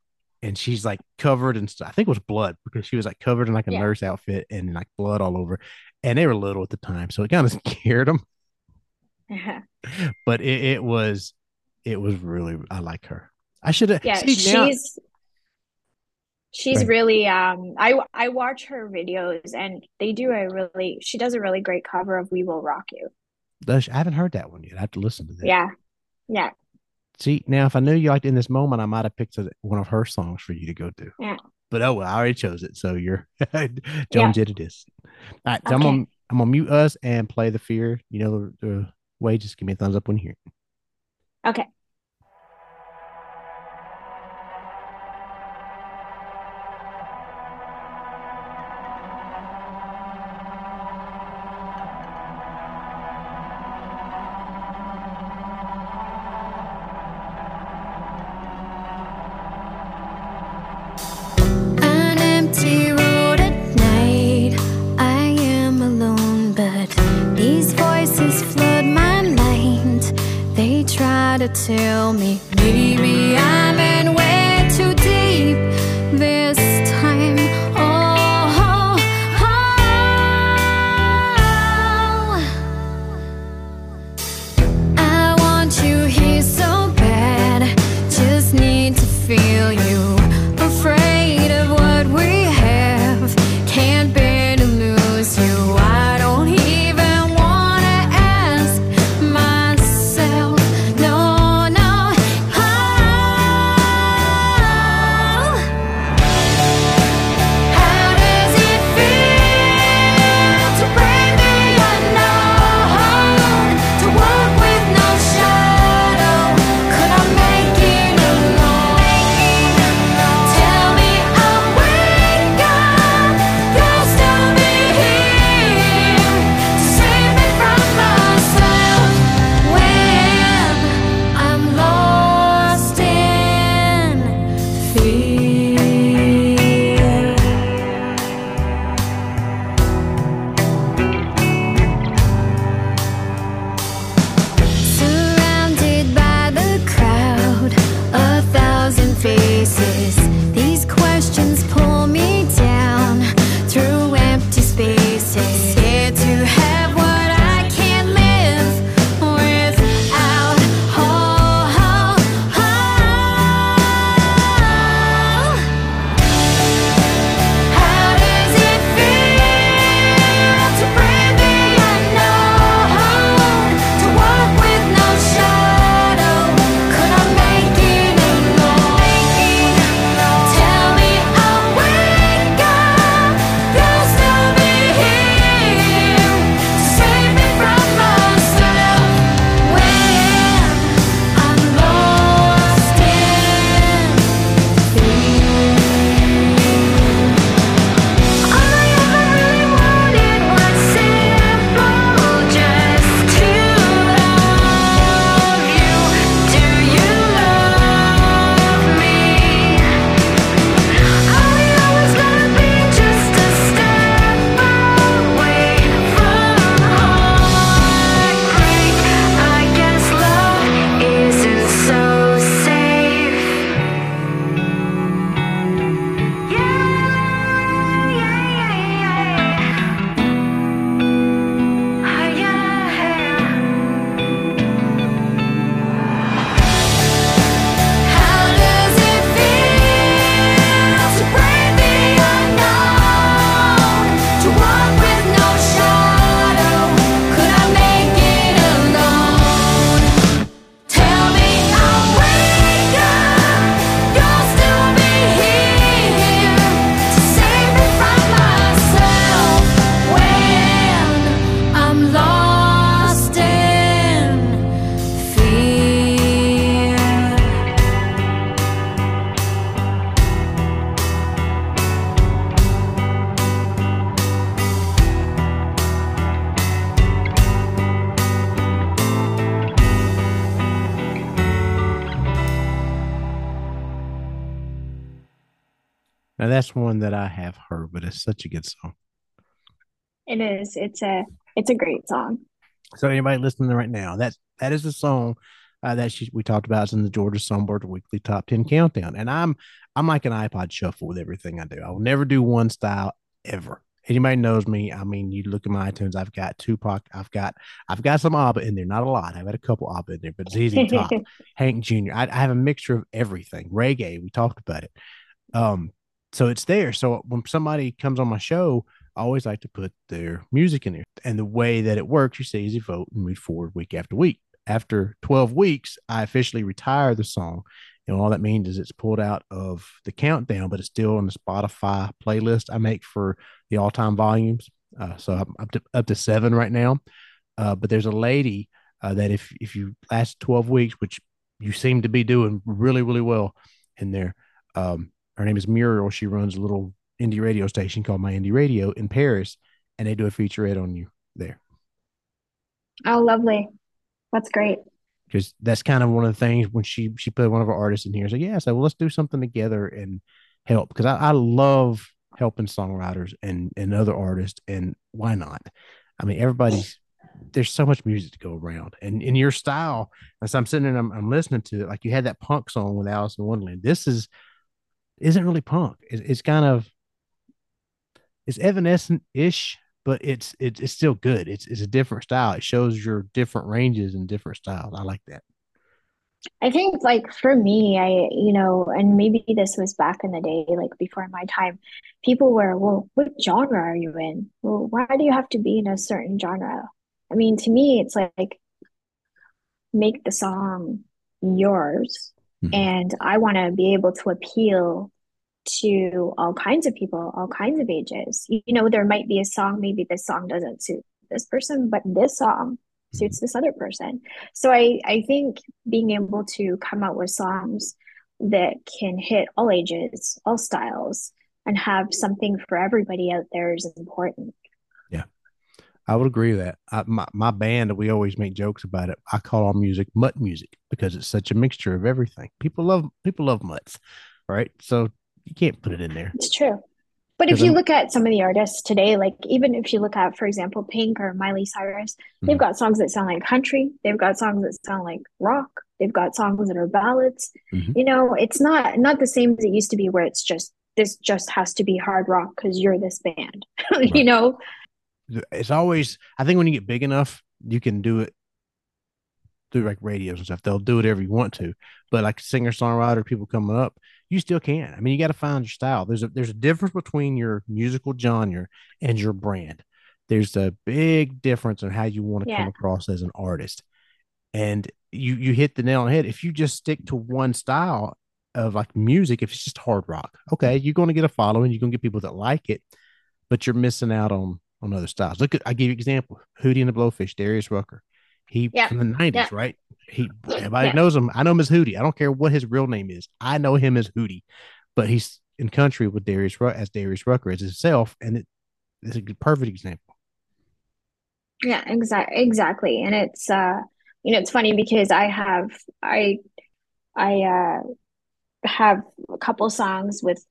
and she's like covered in I think it was blood because she was like covered in like a yeah. nurse outfit and like blood all over, and they were little at the time, so it kind of scared them. but it, it was, it was really. I like her. I should have. Yeah, see, she's now, she's right. really. Um, I I watch her videos and they do a really. She does a really great cover of "We Will Rock You." Does I haven't heard that one yet. I have to listen to that. Yeah, yeah. See, now if I knew you liked in this moment, I might have picked a, one of her songs for you to go to. Yeah. But oh well, I already chose it, so you're Joan yeah. did it is. All right, so okay. I'm gonna I'm gonna mute us and play the fear. You know the, the way. Just give me a thumbs up when you hear it. Okay. It's such a good song. It is. It's a it's a great song. So anybody listening right now, that that is the song uh, that she, we talked about. It's in the Georgia Songbirds Weekly Top Ten Countdown, and I'm I'm like an iPod shuffle with everything I do. I will never do one style ever. Anybody knows me. I mean, you look at my iTunes. I've got Tupac. I've got I've got some ABBA in there. Not a lot. I've got a couple ABBA in there, but ZZ Top, Hank Jr. I, I have a mixture of everything. Reggae. We talked about it. Um, so it's there. So when somebody comes on my show, I always like to put their music in there. And the way that it works, you say easy vote and move forward week after week. After 12 weeks, I officially retire the song. And all that means is it's pulled out of the countdown, but it's still on the Spotify playlist I make for the all time volumes. Uh, so I'm up to, up to seven right now. Uh, but there's a lady uh, that if if you last 12 weeks, which you seem to be doing really, really well in there, um, her name is Muriel. She runs a little indie radio station called My Indie Radio in Paris, and they do a featurette on you there. Oh, lovely. That's great. Because that's kind of one of the things when she she put one of our artists in here. So yeah, so well, let's do something together and help because I, I love helping songwriters and and other artists and why not? I mean, everybody's there's so much music to go around, and in your style, as I'm sitting and I'm, I'm listening to it, like you had that punk song with Alice in Wonderland. This is isn't really punk. It's, it's kind of it's Evanescence ish, but it's, it's it's still good. It's it's a different style. It shows your different ranges and different styles. I like that. I think like for me, I you know, and maybe this was back in the day, like before my time, people were, well, what genre are you in? Well, why do you have to be in a certain genre? I mean, to me, it's like make the song yours. Mm-hmm. And I want to be able to appeal to all kinds of people, all kinds of ages. You know, there might be a song, maybe this song doesn't suit this person, but this song suits this other person. So I, I think being able to come out with songs that can hit all ages, all styles, and have something for everybody out there is important. I would agree with that. I, my, my band, we always make jokes about it. I call our music mutt music because it's such a mixture of everything. People love people love mutts, right? So you can't put it in there. It's true. But if you I'm, look at some of the artists today, like even if you look at, for example, Pink or Miley Cyrus, mm-hmm. they've got songs that sound like country. They've got songs that sound like rock. They've got songs that are ballads. Mm-hmm. You know, it's not not the same as it used to be, where it's just this just has to be hard rock because you're this band. you know, it's always. I think when you get big enough, you can do it through like radios and stuff. They'll do whatever you want to, but like singer songwriter people coming up, you still can. I mean, you got to find your style. There's a there's a difference between your musical genre and your brand. There's a big difference in how you want to yeah. come across as an artist. And you you hit the nail on the head. If you just stick to one style of like music, if it's just hard rock, okay, you're going to get a following. You're going to get people that like it, but you're missing out on on other styles. Look at I give you an example: Hootie and the Blowfish, Darius Rucker. He yeah. from the nineties, yeah. right? He everybody yeah. knows him. I know him as Hootie. I don't care what his real name is. I know him as Hootie, but he's in country with Darius as Darius Rucker as himself, and it, it's a perfect example. Yeah, exactly, exactly, and it's uh, you know, it's funny because I have I I uh have a couple songs with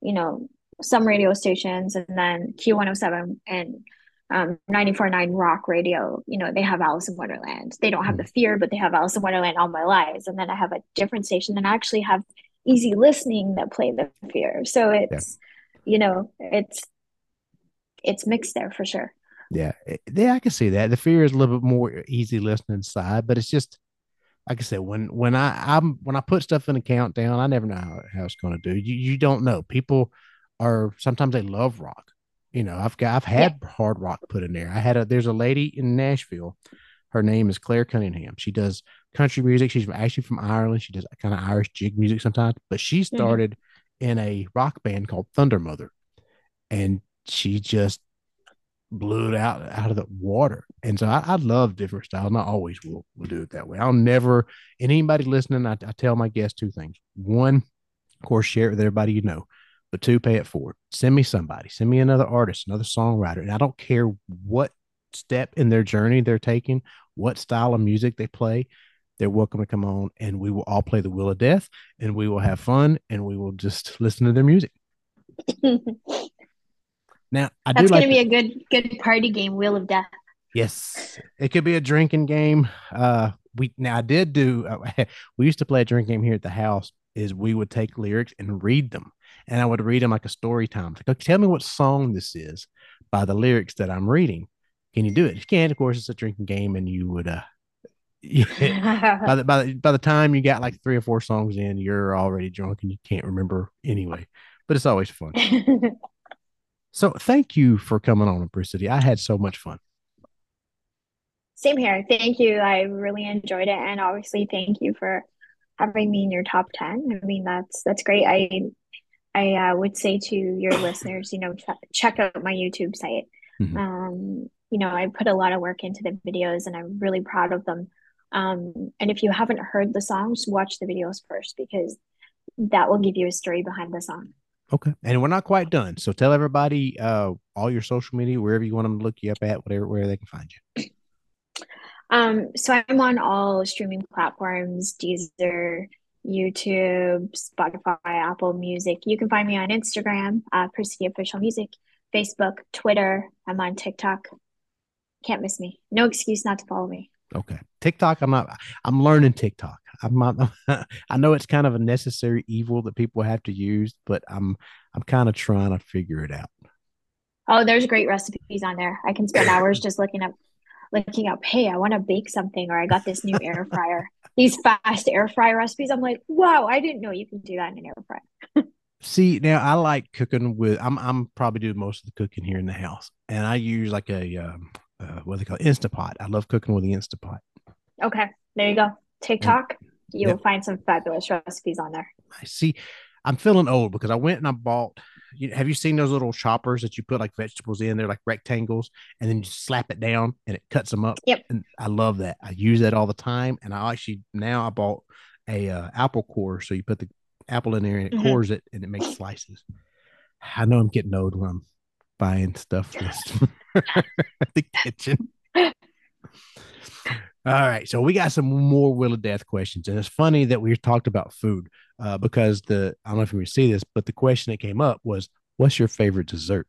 you know some radio stations and then Q107 and um 94.9 rock radio you know they have alice in wonderland they don't have the fear but they have alice in wonderland all my lives and then i have a different station and i actually have easy listening that play the fear so it's yeah. you know it's it's mixed there for sure yeah yeah i can see that the fear is a little bit more easy listening side but it's just like I said, when when I I'm when I put stuff in a countdown, I never know how, how it's going to do. You you don't know. People are sometimes they love rock, you know, I've got I've had yeah. hard rock put in there. I had a there's a lady in Nashville. Her name is Clare Cunningham. She does country music. She's actually from Ireland. She does kind of Irish jig music sometimes, but she mm-hmm. started mm-hmm. in a rock band called Thundermother, and she just blew it out out of the water. And so I, I love different styles. and I always will will do it that way. I'll never. And anybody listening, I, I tell my guests two things. One, of course, share it with everybody you know but two, pay it forward. Send me somebody, send me another artist, another songwriter. And I don't care what step in their journey they're taking, what style of music they play, they're welcome to come on and we will all play the Wheel of Death and we will have fun and we will just listen to their music. now I That's do like gonna be a good good party game, Wheel of Death. Yes, it could be a drinking game. Uh, we now I did do. Uh, we used to play a drinking game here at the house. Is we would take lyrics and read them, and I would read them like a story time. Like, okay, tell me what song this is by the lyrics that I'm reading. Can you do it? If you can't, of course, it's a drinking game, and you would. uh by the by the by the time you got like three or four songs in, you're already drunk and you can't remember anyway. But it's always fun. so thank you for coming on, Apricity. I had so much fun. Same here. Thank you. I really enjoyed it, and obviously, thank you for having me in your top ten. I mean, that's that's great. I I uh, would say to your listeners, you know, ch- check out my YouTube site. Mm-hmm. Um, you know, I put a lot of work into the videos, and I'm really proud of them. Um, and if you haven't heard the songs, watch the videos first because that will give you a story behind the song. Okay. And we're not quite done. So tell everybody uh all your social media, wherever you want them to look you up at, whatever where they can find you. Um, so I'm on all streaming platforms, Deezer, YouTube, Spotify, Apple Music. You can find me on Instagram, uh, Official Music, Facebook, Twitter. I'm on TikTok. Can't miss me. No excuse not to follow me. Okay. TikTok, I'm not, I'm learning TikTok. I'm not, I know it's kind of a necessary evil that people have to use, but I'm, I'm kind of trying to figure it out. Oh, there's great recipes on there. I can spend hours just looking up looking up, hey, I want to bake something, or I got this new air fryer. These fast air fryer recipes. I'm like, wow, I didn't know you can do that in an air fryer. See, now I like cooking with. I'm I'm probably doing most of the cooking here in the house, and I use like a um, uh, what they call it, Instapot. I love cooking with the Instapot. Okay, there you go. TikTok, you'll yep. find some fabulous recipes on there. I see. I'm feeling old because I went and I bought you, have you seen those little choppers that you put like vegetables in? They're like rectangles, and then you slap it down and it cuts them up. Yep. And I love that. I use that all the time. And I actually now I bought a uh, apple core, so you put the apple in there and it mm-hmm. cores it and it makes slices. I know I'm getting old when I'm buying stuff for the kitchen. All right, so we got some more Wheel of Death questions, and it's funny that we talked about food uh, because the I don't know if you can see this, but the question that came up was, "What's your favorite dessert?"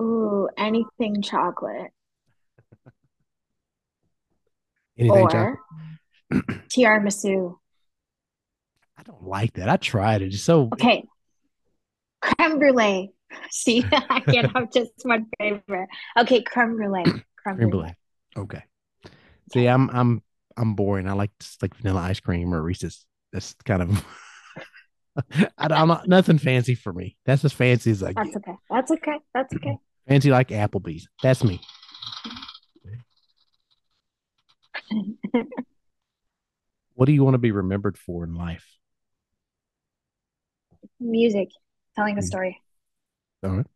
Ooh, anything chocolate. anything or chocolate? tiramisu. I don't like that. I tried it. It's so okay. Creme brulee. See, I can't have just one favorite. Okay, creme brulee. Creme, creme brulee. brulee. Okay. See, I'm I'm I'm boring. I like like vanilla ice cream or Reese's. That's kind of I, am not nothing fancy for me. That's as fancy as I That's okay. That's okay. That's okay. Fancy like Applebee's. That's me. what do you want to be remembered for in life? Music, telling a story. All right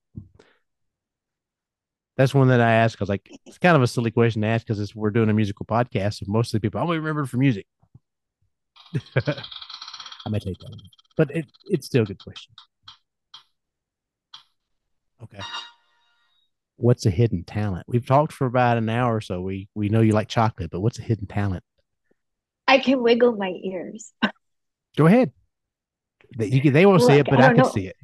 that's one that I ask because like it's kind of a silly question to ask because we're doing a musical podcast. So most of the people I only remember for music. I might take that one, but it, it's still a good question. Okay. What's a hidden talent? We've talked for about an hour or so. We we know you like chocolate, but what's a hidden talent? I can wiggle my ears. Go ahead. They, you, they won't Look, see it, but I, I can know. see it.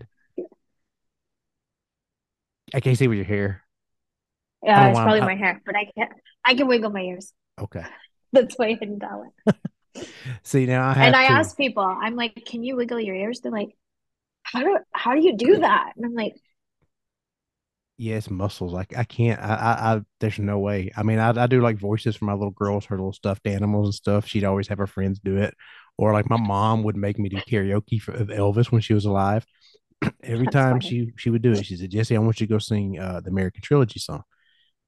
I can't see with your hair. Yeah, it's probably I, my hair, but I can I can wiggle my ears. Okay. That's my hidden talent. See now I have and I to... ask people, I'm like, "Can you wiggle your ears?" They're like, "How do how do you do that?" And I'm like, "Yes, muscles. Like I can't. I, I, I there's no way. I mean, I, I do like voices for my little girls, her little stuffed animals and stuff. She'd always have her friends do it, or like my mom would make me do karaoke for Elvis when she was alive. Every That's time funny. she she would do it, she said, "Jesse, I want you to go sing uh, the American Trilogy song."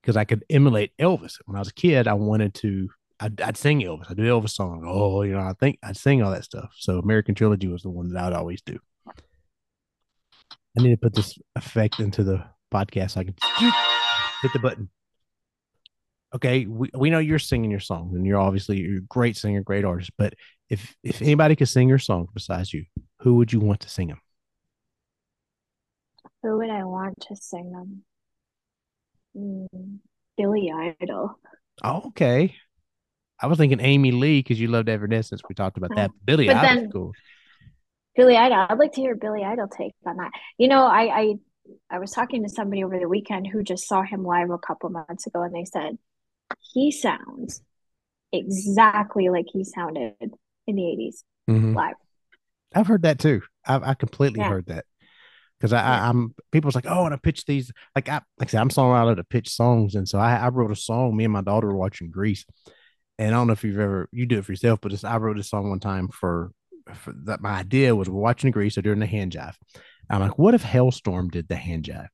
Because I could emulate Elvis. When I was a kid, I wanted to. I'd, I'd sing Elvis. I do Elvis song. Oh, you know, I think I'd sing all that stuff. So American Trilogy was the one that I'd always do. I need to put this effect into the podcast so I can hit the button. Okay, we, we know you're singing your song, and you're obviously you're a great singer, great artist. But if if anybody could sing your song besides you, who would you want to sing them? Who would I want to sing them? Mm, Billy Idol. Oh, okay. I was thinking Amy Lee because you loved Evanescence. We talked about that. Billy Idol, cool. Billy Idol. I'd like to hear Billy Idol take on that. You know, I I I was talking to somebody over the weekend who just saw him live a couple months ago, and they said he sounds exactly like he sounded in the 80s mm-hmm. live. I've heard that too. I've I completely yeah. heard that because I, I am people's like oh and I pitch these like I like I said I'm songwriter to pitch songs and so I I wrote a song me and my daughter were watching Grease. And I don't know if you've ever you do it for yourself but I wrote a song one time for, for that my idea was we're watching Grease or during the hand jive. I'm like what if Halestorm did the hand jive?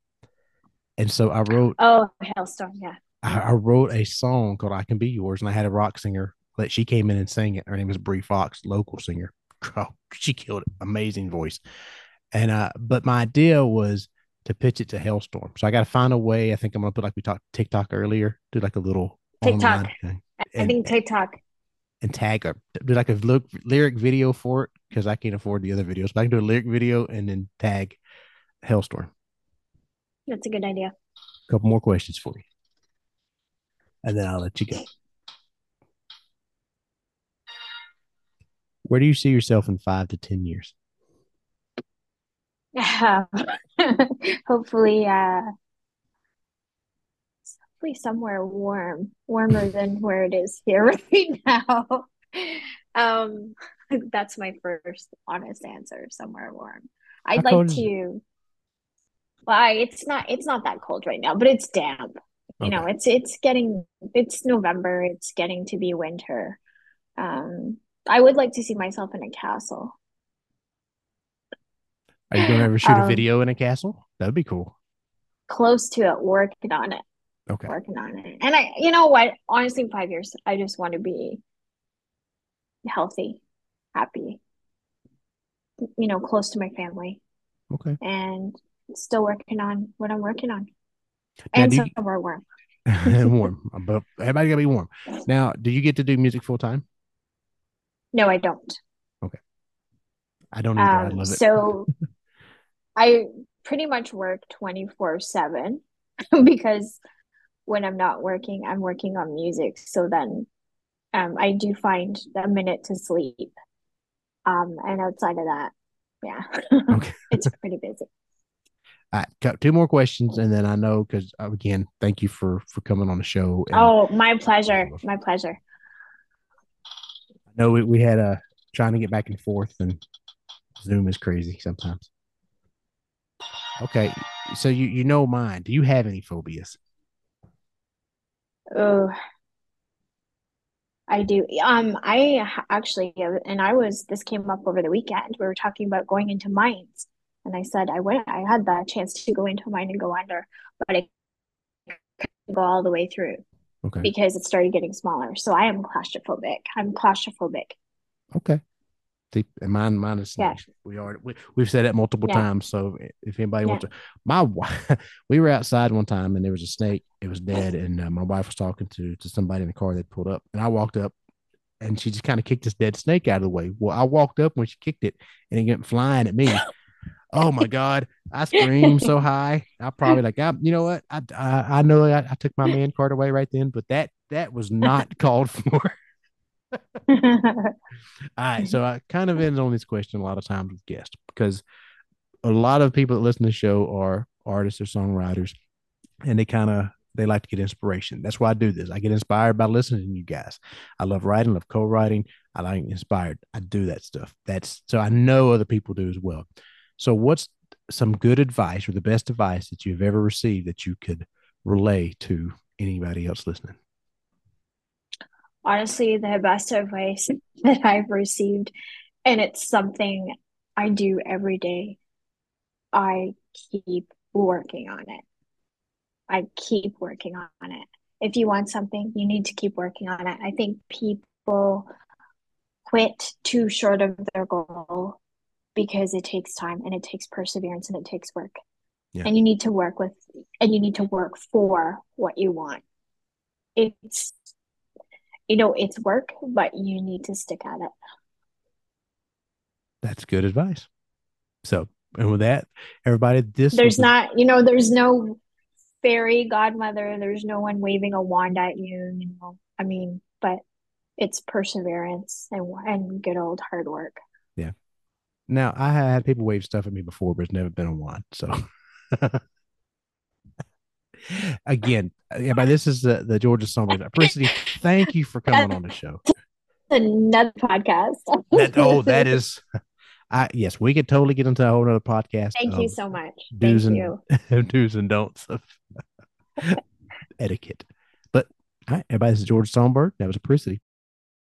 And so I wrote oh Halestorm yeah. I, I wrote a song called I Can Be Yours and I had a rock singer that she came in and sang it. Her name was Brie Fox local singer. Oh, she killed it. Amazing voice and uh, but my idea was to pitch it to Halestorm. So I got to find a way. I think I'm gonna put like we talked TikTok earlier. Do like a little TikTok. And, I think TikTok. And tag or do like a look lyric video for it because I can't afford the other videos. But I can do a lyric video and then tag Halestorm. That's a good idea. A couple more questions for you, and then I'll let you go. Where do you see yourself in five to ten years? Yeah. hopefully, uh, hopefully somewhere warm, warmer than where it is here right now. Um, that's my first honest answer. Somewhere warm. I'd How like to. Well, I, it's not. It's not that cold right now, but it's damp. You know, it's it's getting. It's November. It's getting to be winter. Um, I would like to see myself in a castle. Are you going to ever shoot um, a video in a castle? That'd be cool. Close to it, working on it. Okay. Working on it. And I, you know what? Honestly, in five years, I just want to be healthy, happy, you know, close to my family. Okay. And still working on what I'm working on. Now, and somewhere warm. And warm. But everybody gotta be warm. Now, do you get to do music full time? No, I don't. Okay. I don't either. Um, I love it. So I pretty much work 24 7 because when I'm not working, I'm working on music. So then um, I do find a minute to sleep. Um, and outside of that, yeah, okay. it's pretty busy. All right, got two more questions, and then I know because uh, again, thank you for for coming on the show. oh, my pleasure, my pleasure. I know we, we had a trying to get back and forth, and Zoom is crazy sometimes. Okay, so you you know mine. Do you have any phobias? Oh, I do. Um, I actually, and I was. This came up over the weekend. We were talking about going into mines, and I said I went. I had the chance to go into a mine and go under, but I couldn't go all the way through. Okay. Because it started getting smaller. So I am claustrophobic. I'm claustrophobic. Okay. And mine, mine is yeah. we are we, we've said that multiple yeah. times. So if anybody yeah. wants to, my wife, we were outside one time and there was a snake. It was dead, and uh, my wife was talking to to somebody in the car that pulled up, and I walked up, and she just kind of kicked this dead snake out of the way. Well, I walked up when she kicked it, and it went flying at me. oh my god! I screamed so high. I probably like, I, you know what? I I, I know I, I took my man card away right then, but that that was not called for. All right. So I kind of end on this question a lot of times with guests because a lot of people that listen to the show are artists or songwriters and they kind of they like to get inspiration. That's why I do this. I get inspired by listening to you guys. I love writing, love co-writing. I like inspired. I do that stuff. That's so I know other people do as well. So what's some good advice or the best advice that you've ever received that you could relay to anybody else listening? Honestly the best advice that I've received, and it's something I do every day. I keep working on it. I keep working on it. If you want something, you need to keep working on it. I think people quit too short of their goal because it takes time and it takes perseverance and it takes work. Yeah. And you need to work with and you need to work for what you want. It's you know it's work but you need to stick at it. That's good advice. So and with that everybody this there's not you know there's no fairy godmother. There's no one waving a wand at you you know i mean but it's perseverance and and good old hard work. Yeah. Now I had people wave stuff at me before, but it's never been a wand So again, yeah, this is the, the Georgia Songbird. Apricity, thank you for coming on the show. Another podcast. that, oh, that is I yes, we could totally get into a whole other podcast. Thank you so much. Do's Thank and you. do's and don'ts of etiquette. But all right, everybody, this is Georgia Songbird. That was Apricity.